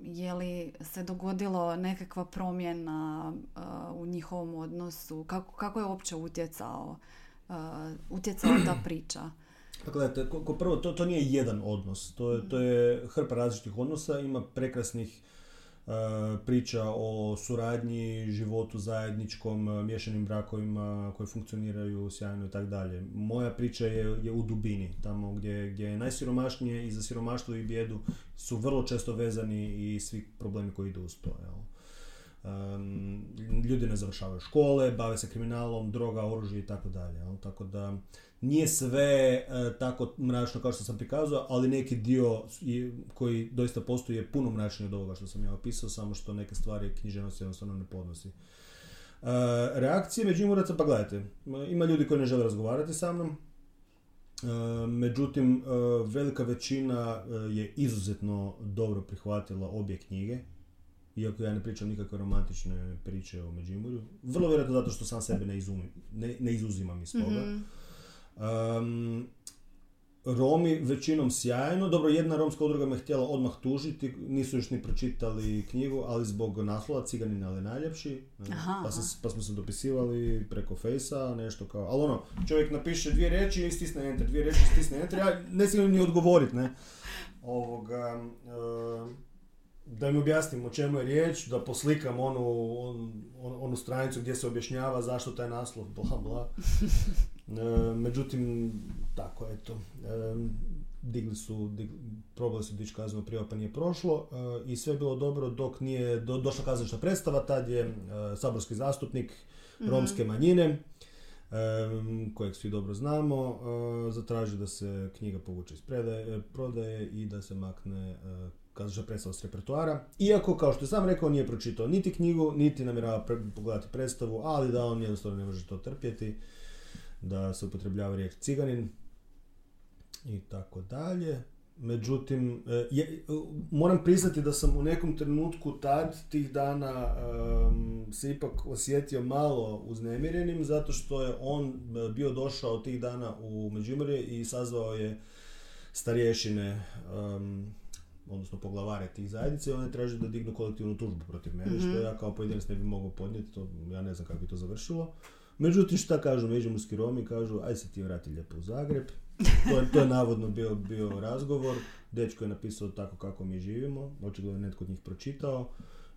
je li se dogodilo nekakva promjena u njihovom odnosu? Kako, kako je uopće utjecao, utjecala ta priča? Pa gledajte, ko, prvo, to, to nije jedan odnos. To je, to je hrpa različitih odnosa. Ima prekrasnih priča o suradnji, životu zajedničkom, miješanim brakovima koji funkcioniraju sjajno i tako dalje. Moja priča je, je u dubini, tamo gdje, gdje je najsiromašnije i za siromaštvo i bijedu su vrlo često vezani i svi problemi koji idu uz to. Jel? Um, ljudi ne završavaju škole, bave se kriminalom, droga, oružje i tako dalje. Tako da nije sve uh, tako mračno kao što sam prikazao, ali neki dio koji doista postoji je puno mračniji od ovoga što sam ja opisao, samo što neke stvari književnost jednostavno ne podnosi. Uh, reakcije Međimuraca, pa gledajte, ima ljudi koji ne žele razgovarati sa mnom, međutim, velika većina je izuzetno dobro prihvatila obje knjige iako ja ne pričam nikakve romantične priče o Međimurju. Vrlo vjerojatno zato što sam sebe ne, izumi, ne, ne izuzimam iz toga. Um, Romi većinom sjajno, dobro jedna romska udruga me htjela odmah tužiti, nisu još ni pročitali knjigu, ali zbog naslova Ciganin ali najljepši, Aha, pa, se, pa smo se dopisivali preko fejsa, nešto kao, ali ono, čovjek napiše dvije riječi i stisne enter, dvije riječi stisne enter, ja ne smijem ni odgovorit, ne. Ovoga, da im objasnim o čemu je riječ, da poslikam onu, on, onu stranicu gdje se objašnjava zašto taj naslov, bla bla. E, međutim, tako eto, e, digli su, probali su dići kazneno prijava pa nije prošlo. E, i sve je bilo dobro dok nije do, došla kazališna predstava, tad je saborski zastupnik mm romske manjine, kojeg svi dobro znamo, zatražio da se knjiga povuče iz predaje, prodaje i da se makne kazališna predstava s repertoara. Iako, kao što sam rekao, nije pročitao niti knjigu, niti namjerava pogledati predstavu, ali da on jednostavno ne može to trpjeti, da se upotrebljava riječ ciganin i tako dalje. Međutim, e, je, moram priznati da sam u nekom trenutku tad, tih dana, se ipak osjetio malo uznemirenim, zato što je on e, bio došao tih dana u Međimurje i sazvao je starješine odnosno poglavare tih zajednice i one traže da dignu kolektivnu tužbu protiv mene, što mhm. ja kao pojedinac ne bi mogao podnijeti, to, ja ne znam kako bi to završilo. Međutim, šta kažu Međimurski Romi? Kažu, aj se ti vrati lijepo u Zagreb. To je, to je navodno bio, bio razgovor. Dečko je napisao tako kako mi živimo. Očigledno je netko od njih pročitao.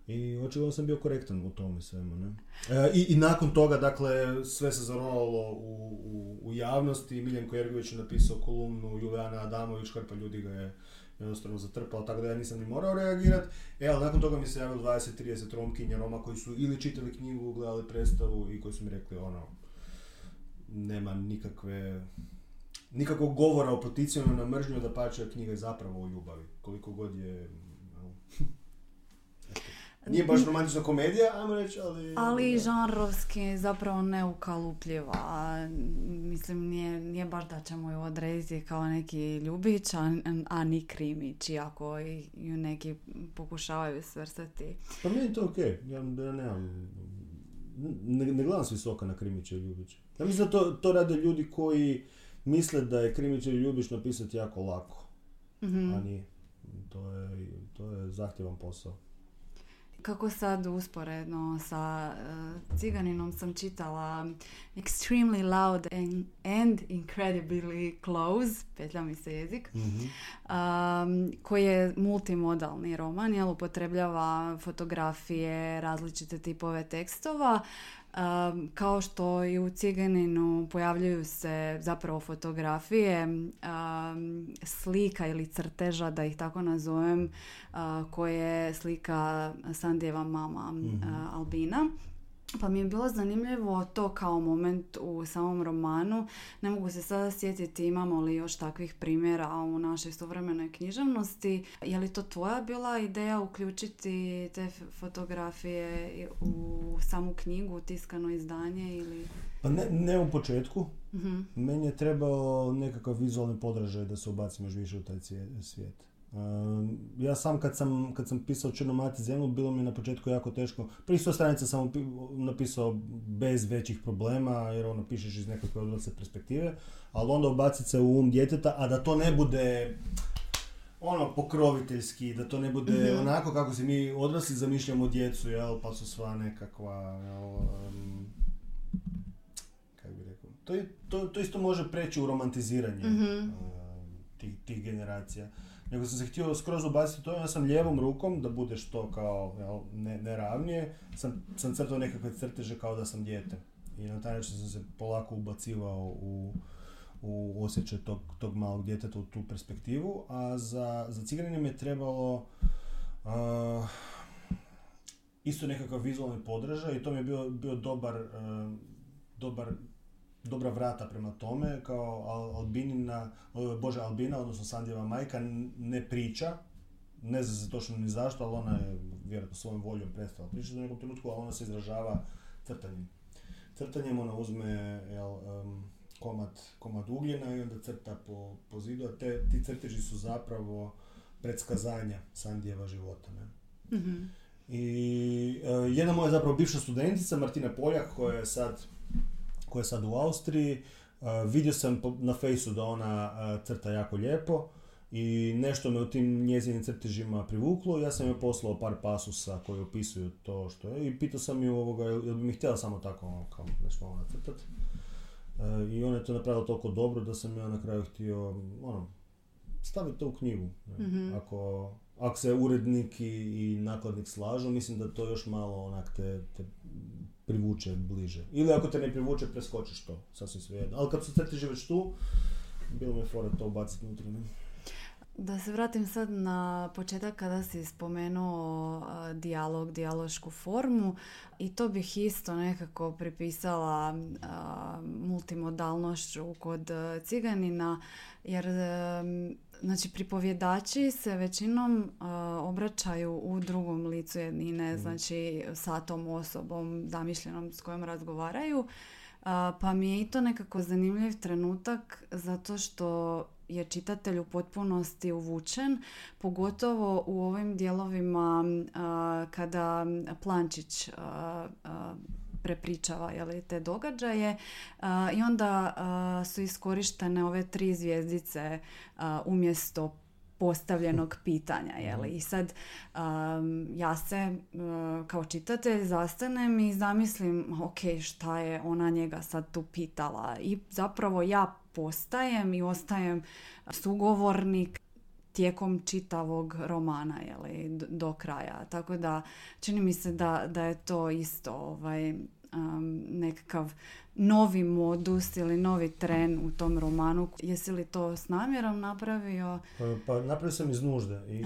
I očigledno sam bio korektan u tome svemu. Ne? E, i, I nakon toga, dakle, sve se zaronalo u, u, u javnosti. Miljenko Jergović je napisao kolumnu, Julijana Adamović, hrpa ljudi ga je jednostavno zatrpalo, tako da ja nisam ni morao reagirati. E, ali nakon toga mi se javilo 20-30 romkinja Roma koji su ili čitali knjigu, gledali predstavu i koji su mi rekli ono, nema nikakve, nikakvog govora o poticijama na mržnju da pače knjiga je zapravo o ljubavi. Koliko god je nije baš romantična komedija, ajmo reći, ali... Ali žanrovski zapravo neukalupljiva. Mislim, nije, nije baš da ćemo ju odrediti kao neki ljubić, a, a ni krimić, iako ju neki pokušavaju svrstati. Pa meni je to okej, okay. ja, ja nemam... Ne, ne gledam s visoka na krimiće i ljubiće. Ja mislim da to, to rade ljudi koji misle da je krimiće i ljubić napisati jako lako. Mm-hmm. A nije. To je, to je zahtjevan posao. Kako sad usporedno sa uh, Ciganinom sam čitala Extremely Loud and, and Incredibly Close, petlja mi se jezik, mm koji je multimodalni roman, jel upotrebljava fotografije, različite tipove tekstova, kao što i u Ciganinu pojavljuju se zapravo fotografije slika ili crteža, da ih tako nazovem, koje slika Sandijeva mama mm Albina. Pa mi je bilo zanimljivo to kao moment u samom romanu. Ne mogu se sada sjetiti imamo li još takvih primjera u našoj suvremenoj književnosti. Je li to tvoja bila ideja uključiti te fotografije u samu knjigu, tiskano izdanje ili... Pa ne, ne u početku. uh Meni je trebao nekakav vizualni podražaj da se ubacim još više u taj svijet. Ehm, ja sam kad sam, kad sam pisao Črnomati zemlju, bilo mi na početku jako teško. Prvi sto stranica sam napisao bez većih problema, jer ono pišeš iz nekakve odrasle perspektive, ali onda ubaciti se u um djeteta, a da to ne bude ono pokroviteljski, da to ne bude mm onako kako se mi odrasli zamišljamo djecu, jel, pa su sva nekakva, jel, um, kako bi rekao, to, to, to, isto može preći u romantiziranje mm tih, tih generacija nego sam se htio skroz ubaciti to, ja sam lijevom rukom, da bude što kao jel, ne, neravnije, sam, sam crtao nekakve crteže kao da sam dijete. I na taj način sam se polako ubacivao u, u osjećaj tog, tog malog djeteta u tu perspektivu, a za, za ciganine mi je trebalo uh, isto nekakav vizualni podražaj i to mi je bio, bio dobar, uh, dobar dobra vrata prema tome, kao Albinina, Bože Albina, odnosno Sandijeva majka, ne priča, ne zna se točno ni zašto, ali ona je vjerojatno svojom voljom prestala pričati u nekom trenutku, a ona se izražava crtanjem. Crtanjem ona uzme jel, um, komad, komad ugljena i onda crta po, po zidu, a te, ti crteži su zapravo predskazanja Sandijeva života. Ne? Mhm. I e, jedna moja zapravo bivša studentica, Martina Poljak, koja je sad, koja je sad u Austriji, e, vidio sam na fejsu da ona e, crta jako lijepo i nešto me u tim njezinim crtežima privuklo. Ja sam joj poslao par pasusa koji opisuju to što je i pitao sam ju ovoga, jel bi mi htjela samo tako ono, kao nešto malo nacrtat. E, I ona je to napravila toliko dobro da sam ja na kraju htio ono, staviti to u knjigu. Mhm. Ako, ako se urednik i, i nakladnik slažu, mislim da to još malo onak te, te privuče bliže. Ili ako te ne privuče, preskočiš to, sasvim svejedno. Ali kad su crteži već tu, bilo mi fora to ubaciti unutra. Da se vratim sad na početak kada si spomenuo dijalog, dijalošku formu i to bih isto nekako pripisala multimodalnošću kod ciganina jer znači pripovjedači se većinom a, obraćaju u drugom licu jednine, znači sa tom osobom zamišljenom s kojom razgovaraju. A, pa mi je i to nekako zanimljiv trenutak zato što je čitatelj u potpunosti uvučen, pogotovo u ovim dijelovima a, kada Plančić prepričava jeli, te događaje a, i onda a, su iskorištene ove tri zvijezdice a, umjesto postavljenog pitanja. Jeli? I sad um, ja se kao čitatelj zastanem i zamislim ok, šta je ona njega sad tu pitala i zapravo ja postajem i ostajem sugovornik tijekom čitavog romana jeli, do kraja. Tako da čini mi se da, da je to isto ovaj, um, nekakav novi modus ili novi tren u tom romanu. Jesi li to s namjerom napravio? Pa, pa napravio sam iz nužde i, i,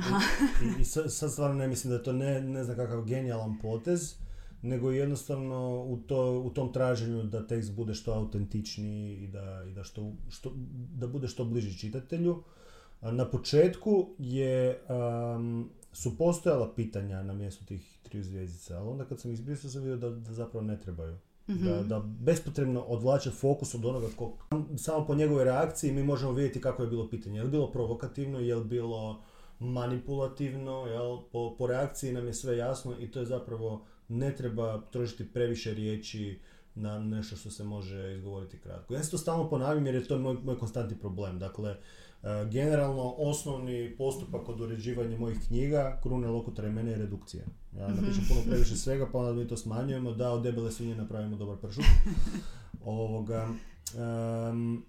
i, i sad, sad stvarno ne mislim da je to ne, ne znam kakav genijalan potez, nego jednostavno u, to, u tom traženju da tekst bude što autentičniji i da, i da, što, što, da bude što bliži čitatelju. Na početku je, um, su postojala pitanja na mjestu tih triju zvijezdica, ali onda kad sam izbrisao sam vidio da, da zapravo ne trebaju. Da, da bespotrebno odvlače fokus od onoga ko, samo po njegovoj reakciji mi možemo vidjeti kako je bilo pitanje. Je li bilo provokativno, je li bilo manipulativno, jel? Po, po reakciji nam je sve jasno i to je zapravo ne treba trošiti previše riječi na nešto što se može izgovoriti kratko. Ja se to stalno ponavljam jer je to moj, moj konstantni problem. Dakle, generalno osnovni postupak kod uređivanja mojih knjiga, krune lokutra mene je redukcija. Ja napišem puno previše svega, pa onda mi to smanjujemo, da od debele svinje napravimo dobar pršut. Ovoga, em,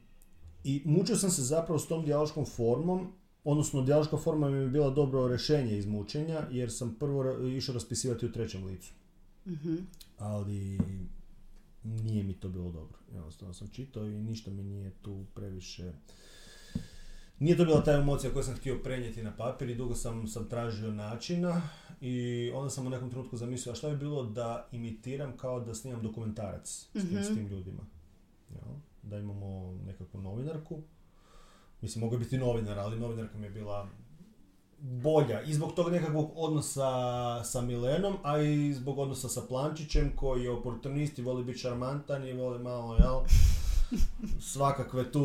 I mučio sam se zapravo s tom dijaloškom formom, odnosno dijaloška forma mi je bila dobro rješenje iz mučenja, jer sam prvo išao raspisivati u trećem licu. Mhm. Ali nije mi to bilo dobro. Jednostavno sam čitao i ništa mi nije tu previše... Nije to bila ta emocija koju sam htio prenijeti na papir i dugo sam, sam tražio načina i onda sam u nekom trenutku zamislio, a šta bi bilo da imitiram kao da snimam dokumentarac s, tim, s tim ljudima. Jel? Da imamo nekakvu novinarku. Mislim, mogu biti novinar, ali novinarka mi je bila bolja i zbog tog nekakvog odnosa sa Milenom, a i zbog odnosa sa Plančićem koji je oportunist i voli biti šarmantan i voli malo, jel, svakakve tu,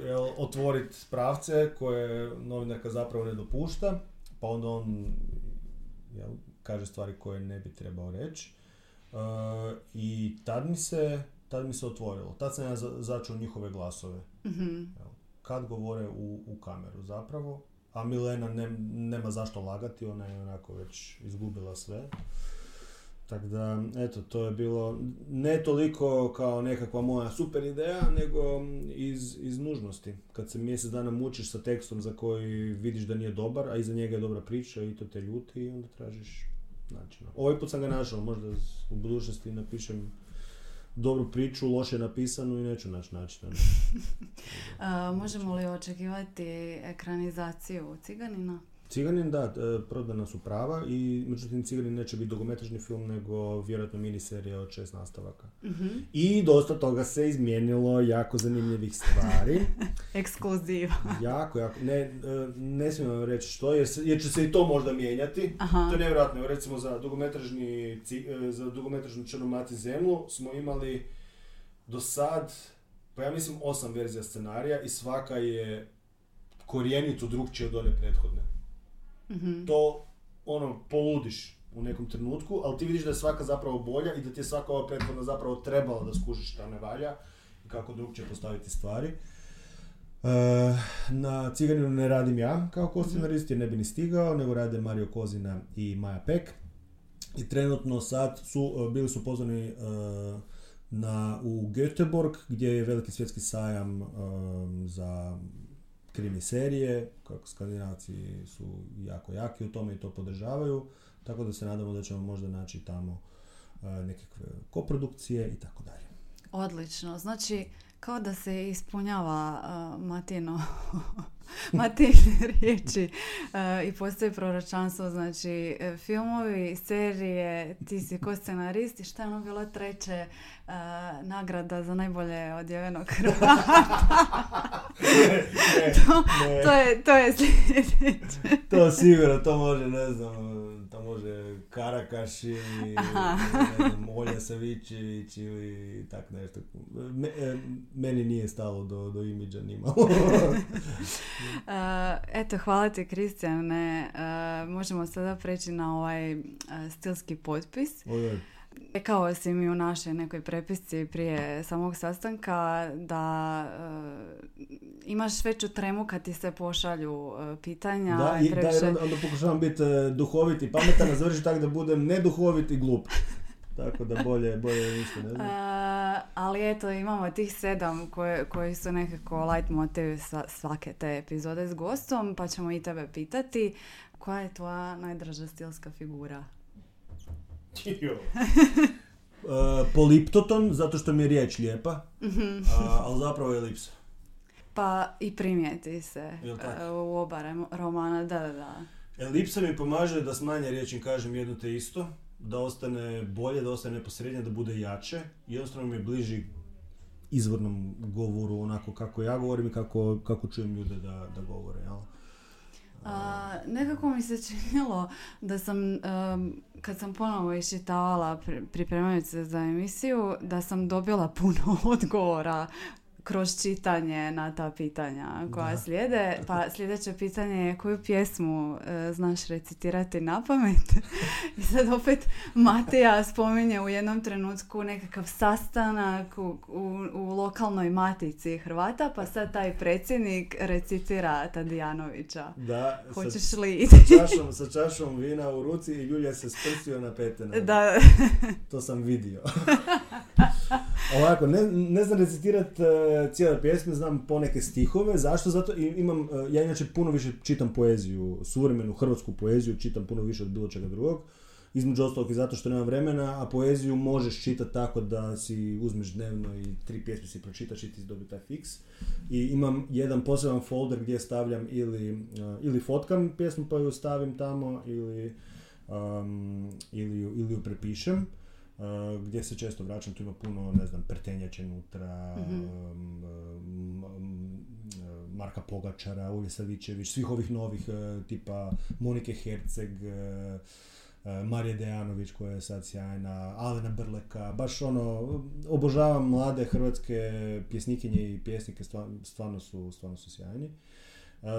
jel, otvorit pravce koje novinarka zapravo ne dopušta, pa onda on, jel, kaže stvari koje ne bi trebao reći. E, I tad mi se, tad mi se otvorilo, tad sam ja za- začuo njihove glasove Mhm. jel, kad govore u, u kameru zapravo, a Milena ne- nema zašto lagati, ona je onako već izgubila sve. Tako da, eto, to je bilo ne toliko kao nekakva moja super ideja, nego iz, iz nužnosti. Kad se mjesec dana mučiš sa tekstom za koji vidiš da nije dobar, a iza njega je dobra priča i to te ljuti i onda tražiš načina. Ovaj put sam ga našao, možda u budućnosti napišem dobru priču, loše napisanu i neću naći načina. A, možemo li očekivati ekranizaciju Ciganina? Ciganin, da, prodana su prava i međutim Ciganin neće biti dogometražni film nego vjerojatno miniserija od šest nastavaka. Mhm. I dosta toga se izmijenilo, jako zanimljivih stvari. Ekskluziva. jako, jako. Ne, e, ne smijem vam reći što, jer, se- jer će se i to možda mijenjati. Aha. To je nevjerojatno. Recimo za dugometražni, e, za dugometražnu Črnu mati zemlju smo imali do sad pa ja mislim osam verzija scenarija i svaka je korijenito drugčije od one prethodne. Mhm. To, ono, poludiš u nekom trenutku, ali ti vidiš da je svaka zapravo bolja i da ti je svaka ova prethodna zapravo trebala da skužiš šta ne valja i kako drugčije postaviti stvari. E, na Ciganinu ne radim ja kao koscenarist jer ne bi ni stigao, nego rade Mario Kozina i Maja Pek. I trenutno sad su, e, bili su pozvani e, na, u Göteborg gdje je veliki svjetski sajam e, za krimi serije, kako skandinavci su jako jaki u tome i to podržavaju, tako da se nadamo da ćemo možda naći tamo e, nekakve koprodukcije i tako dalje. Odlično. Znači, kao da se ispunjava uh, Matino, Matine riječi uh, i postoji proročanstvo, znači e, filmovi, serije, ti si ko scenarist i šta je ono bilo treće uh, nagrada za najbolje odjevenog Hrvata. to, to, je, to je sljedeće. To sigurno, to može, ne znam, to može Karakaš ili, Olja Savićević ili tak nešto. Me, meni nije stalo do, do imidža nimalo. Uh, eto, hvala ti Kristijane. Uh, možemo sada preći na ovaj uh, stilski potpis. Ojoj. Rekao si mi u našoj nekoj prepisci prije samog sastanka da uh, imaš veću tremu kad ti se pošalju pitanja. Da, i, da, previše- jer onda, onda pokušavam biti e, duhovit i pametan, a završi tako da budem neduhovit i glup. Tako da bolje, bolje ništa, ne znam. Uh, ali eto, imamo tih sedam koje, koji su nekako light motivi sa svake te epizode s gostom, pa ćemo i tebe pitati koja je tvoja najdraža stilska figura? E, poliptoton, zato što mi je riječ lijepa, a, ali zapravo je elipsa. Pa i primijeti se e, u oba romana, da, da, da. Elipsa mi pomaže da s manje riječi kažem jedno te isto, da ostane bolje, da ostane neposrednije, da bude jače. Jednostavno mi je bliži izvornom govoru, onako kako ja govorim i kako, kako čujem ljude da, da govore. Jel? A, nekako mi se činilo da sam, em, kad sam ponovo iščitavala pri- pripremajući se za emisiju, da sam dobila puno odgovora kroz čitanje na ta pitanja koja Da. slijede. Pa sljedeće pitanje je koju pjesmu e, znaš recitirati na pamet? I sad opet Matija spominje u jednom trenutku nekakav sastanak u, u, u lokalnoj matici Hrvata, pa sad taj predsjednik recitira Tadijanovića. Da, sa, Hoćeš li sa, čašom, sa čašom vina u ruci i ljulja se sprstio na petena. Da, To sam vidio. Ovako, ne, ne znam recitirat uh, cijele pjesme, znam poneke stihove. Zašto? Zato imam, uh, ja inače puno više čitam poeziju, suvremenu hrvatsku poeziju, čitam puno više od bilo čega drugog. Između ostalog i zato što nemam vremena, a poeziju možeš čitati tako da si uzmeš dnevno i tri pjesme si pročitaš i ti dobi taj fiks. I imam jedan poseban folder gdje stavljam ili, uh, ili fotkam pjesmu pa ju stavim tamo ili, um, ili, ili ju prepišem. Uh, gdje se često vraćam, tu ima puno, ne znam, Prtenjače unutra, um, Marka Pogačara, Ulje Savićević, svih ovih novih uh, tipa Monike Herceg, uh, Marije Dejanović koja je sad sjajna, Alena Brleka, baš ono, obožavam mlade hrvatske pjesnikinje i pjesnike, stvarno, su, stvarno su sjajni.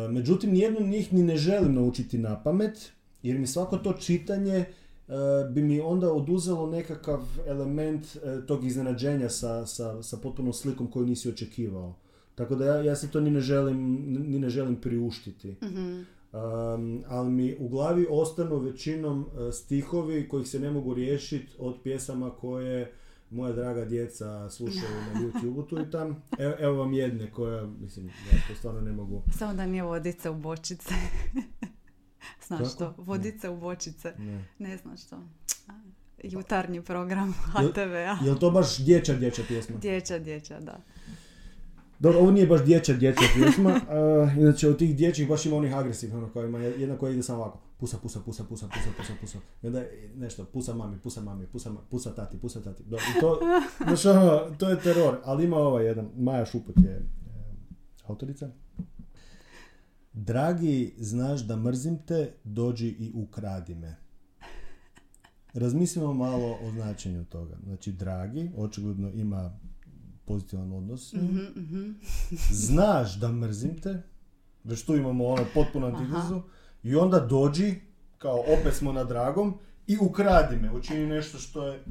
Međutim, nijednu njih ni ne želim naučiti na pamet, jer mi svako to čitanje bi mi onda oduzelo nekakav element e, tog iznenađenja sa, sa, sa potpunom slikom koju nisi očekivao. Tako da ja, ja se to ni ne želim, ni ne želim priuštiti. Mhm. Um, ali mi u glavi ostanu većinom e, stihovi kojih se ne mogu riješiti od pjesama koje moja draga djeca slušaju na YouTube tu i tam. Evo, evo vam jedne koja, mislim, ja to stvarno ne mogu. Samo da nije vodice u bočice. znaš Kako? to? Vodice u bočice. Ne. Ne znaš to. Jutarnji program HTV-a. Je li to baš dječja dječja pjesma? Dječa, dječa, da. Dobro, ovo nije baš dječja dječja pjesma, uh, inače od tih dječjih baš ima onih agresivnih, ono koja ima jedna koja ide samo ovako, pusa, pusa, pusa, pusa, pusa, pusa, pusa, i onda je nešto, pusa mami, pusa mami, pusa, tati, pusa tati, Dobro, i to, ono, to je teror, ali ima ovaj jedan, Maja Šuput je e, autorica. Dragi, znaš da mrzim te, dođi i ukradi me. Razmislimo malo o značenju toga. Znači, dragi, očigledno ima pozitivan odnos. Mhm, mhm. Znaš da mrzim te, već tu imamo ono potpuno antitezu, i onda dođi, kao opet smo na dragom, i ukradi me, učini nešto što je...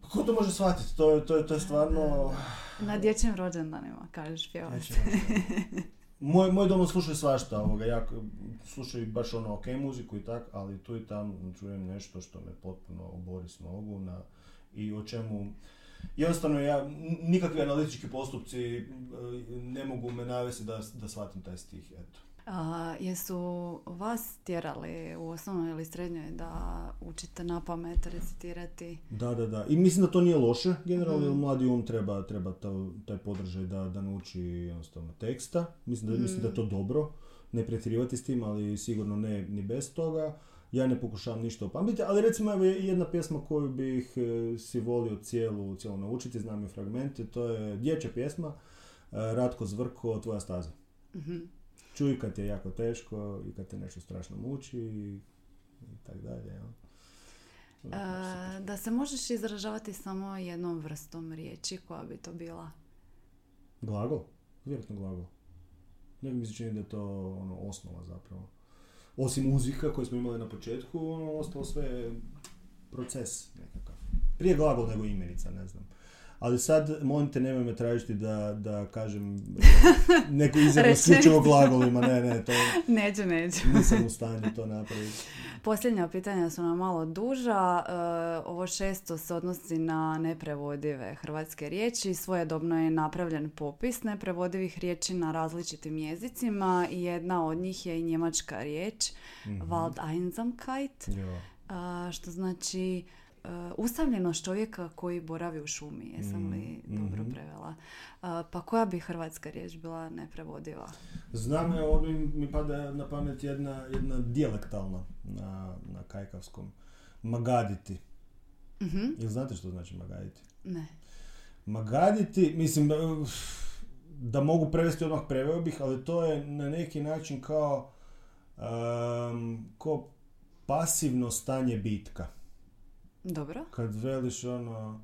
Ko to može shvatiti? To je, to je, to je stvarno... Na dječjim rođendanima, kažeš pjevač. Moj, moj dom slušaju svašta ovoga, ja slušaju baš ono ok muziku i tak, ali tu i tamo čujem nešto što me potpuno obori s nogu na, i o čemu jednostavno ja, nikakvi analitički postupci e, ne mogu me navesti da, da shvatim taj stih, eto. A, jesu vas tjerali u osnovnoj ili srednjoj da učite na pamet recitirati? Da, da, da. I mislim da to nije loše, generalno, Mhm. mladi um treba, treba to- taj podržaj da, da nauči jednostavno teksta. Mislim da, mislim da je to dobro, ne pretjerivati s tim, ali sigurno ne ni bez toga. Ja ne pokušavam ništa opamiti, ali recimo evo je jedna pjesma koju bih e, si volio cijelu, cijelu naučiti, znam je fragmente, to je dječja pjesma, e, Ratko Zvrko, Tvoja staza. Mhm. Čuj kad je jako teško i kad te nešto strašno muči i, i tak dalje. jel? E, da se možeš izražavati samo jednom vrstom riječi, koja bi to bila? Glagol? Vjerojatno glagol. Ne mi se čini da je to ono, osnova zapravo. Osim muzika koju smo imali na početku, ono, ostalo sve proces nekakav. Prije glagol nego imenica, ne znam. Ali sad, molim te, nemoj me tražiti da, da kažem e, neku izjavu isključivo glagolima. Ne, ne, to Neću, neću. nisam u stanju to napraviti. Posljednja pitanja su nam malo duža. E, ovo šesto se odnosi na neprevodive hrvatske riječi. Svojedobno je napravljen popis neprevodivih riječi na različitim jezicima i jedna od njih je i njemačka riječ Mhm. Wald Einsamkeit, Jo. a, što znači e, usamljenost čovjeka koji boravi u šumi. Jesam li Mm, dobro mhm. prevela? A, pa koja bi hrvatska riječ bila neprevodiva? Znam, evo, ovdje mi pada na pamet jedna, jedna dijalektalna na, na kajkavskom. Magaditi. Mhm, Jel znate što znači magaditi? Ne. Magaditi, mislim, da mogu prevesti odmah preveo bih, ali to je na neki način kao, um, ko pasivno stanje bitka. Dobro. Kad veliš ono,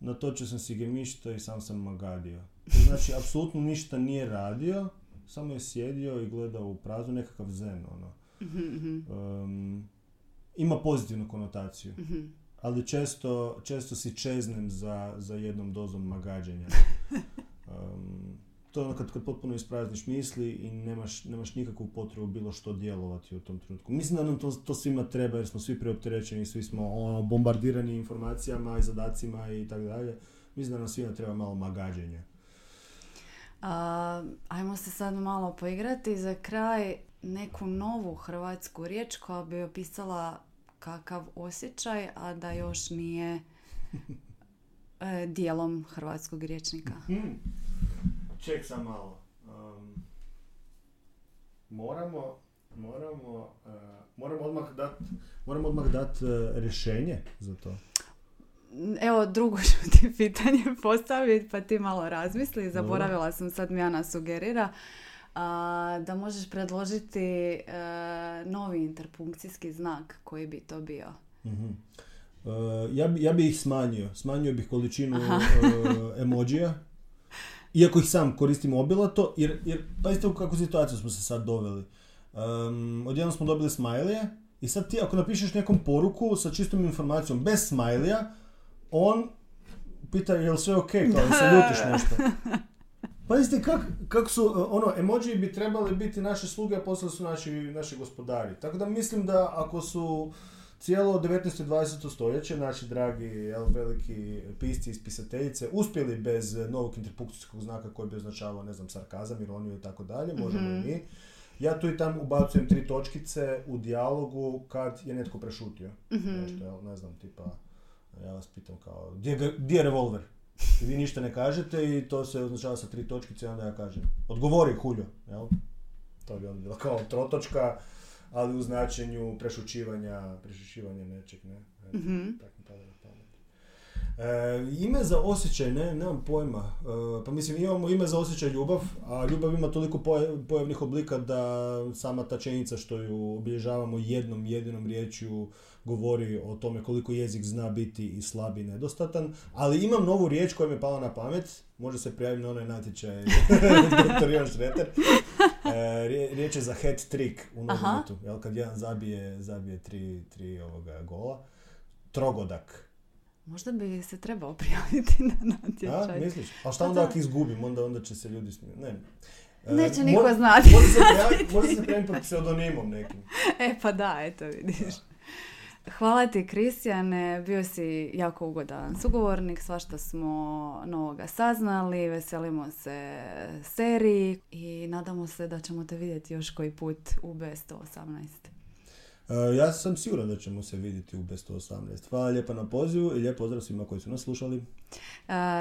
natočio sam si gemišta i sam sam magadio. To znači, apsolutno ništa nije radio, samo je sjedio i gledao u praznu nekakav zen, ono. Um, ima pozitivnu konotaciju, mhm. ali često, često si čeznem za, za jednom dozom magađenja. To je ono kad, kad potpuno isprazniš misli i nemaš, nemaš nikakvu potrebu bilo što djelovati u tom trenutku. Mislim da nam to, to svima treba jer smo svi preopterećeni, svi smo ono, bombardirani informacijama i zadacima i tako dalje. Mislim da nam svima treba malo magađenja. A, ajmo se sad malo poigrati za kraj neku novu hrvatsku riječ koja bi opisala kakav osjećaj, a da još nije e, dijelom hrvatskog riječnika. Hmm. Ček sam malo. Um, moramo, moramo, uh, moramo odmah dat, moramo odmah dat uh, rješenje za to. Evo drugo ću ti pitanje postaviti pa ti malo razmisli. Zaboravila sam sad mi Ana sugerira. A, da možeš predložiti e, novi interpunkcijski znak koji bi to bio. Mhm. Uh, ja, bi, ja bi ih smanjio. Smanjio bih količinu uh, emojija. Iako ih sam koristim obilato, jer, jer pazite u kakvu situaciju smo se sad doveli. Um, odjednom smo dobili smajlije i sad ti ako napišeš nekom poruku sa čistom informacijom bez smajlija, on pita je li sve ok, kao da se ljutiš nešto. Pazite kak, kako su, uh, ono, emoji bi trebali biti naše sluge, a postali su naši, naši gospodari. Tako da mislim da ako su cijelo 19. i 20. stoljeće naši dragi jel, veliki pisci i spisateljice uspjeli bez novog interpunkcijskog znaka koji bi označavao, ne znam, sarkazam, ironiju i tako dalje, možemo i mi. Ja tu i tam ubacujem tri točkice u dijalogu kad je netko prešutio. Nešto, jel, ne znam, tipa, ja vas pitam kao, gdje, je revolver? I vi ništa ne kažete i to se označava sa tri točkice i onda ja kažem, odgovori huljo, jel? To bi onda bilo kao trotočka, ali u značenju prešućivanja, prešućivanja nečeg, ne? Eto, Mhm. tak mi pada na pamet. E, ime za osjećaj, ne, nemam pojma. E, pa mislim, imamo ime za osjećaj ljubav, a ljubav ima toliko poja- pojavnih oblika da sama ta činjenica što ju obilježavamo jednom jedinom riječju govori o tome koliko jezik zna biti i slab i nedostatan. Ali imam novu riječ koja mi je pala na pamet, može se prijaviti na onaj natječaj dr. Ivan Šreter. E, rije- riječ je za head trick u nogometu, jel, kad jedan zabije, zabije tri, tri ovoga gola. Trogodak. Možda bi se trebao prijaviti na A, natječaj. misliš? A šta Pa onda da. ako izgubim? Onda, onda će se ljudi smijeti. Ne. E, Neće mo- niko znati. Može se prijaviti, može se prijaviti pod pseudonimom nekim. E pa da, eto vidiš. Hvala ti Kristijane, bio si jako ugodan sugovornik, svašta smo novoga saznali, veselimo se seriji i nadamo se da ćemo te vidjeti još koji put u B118. E, ja sam siguran da ćemo se vidjeti u B118. Hvala lijepa na pozivu i lijep pozdrav svima koji su nas slušali. E,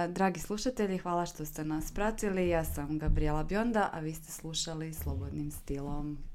dragi slušatelji, hvala što ste nas pratili. Ja sam Gabriela Bionda, a vi ste slušali Slobodnim stilom.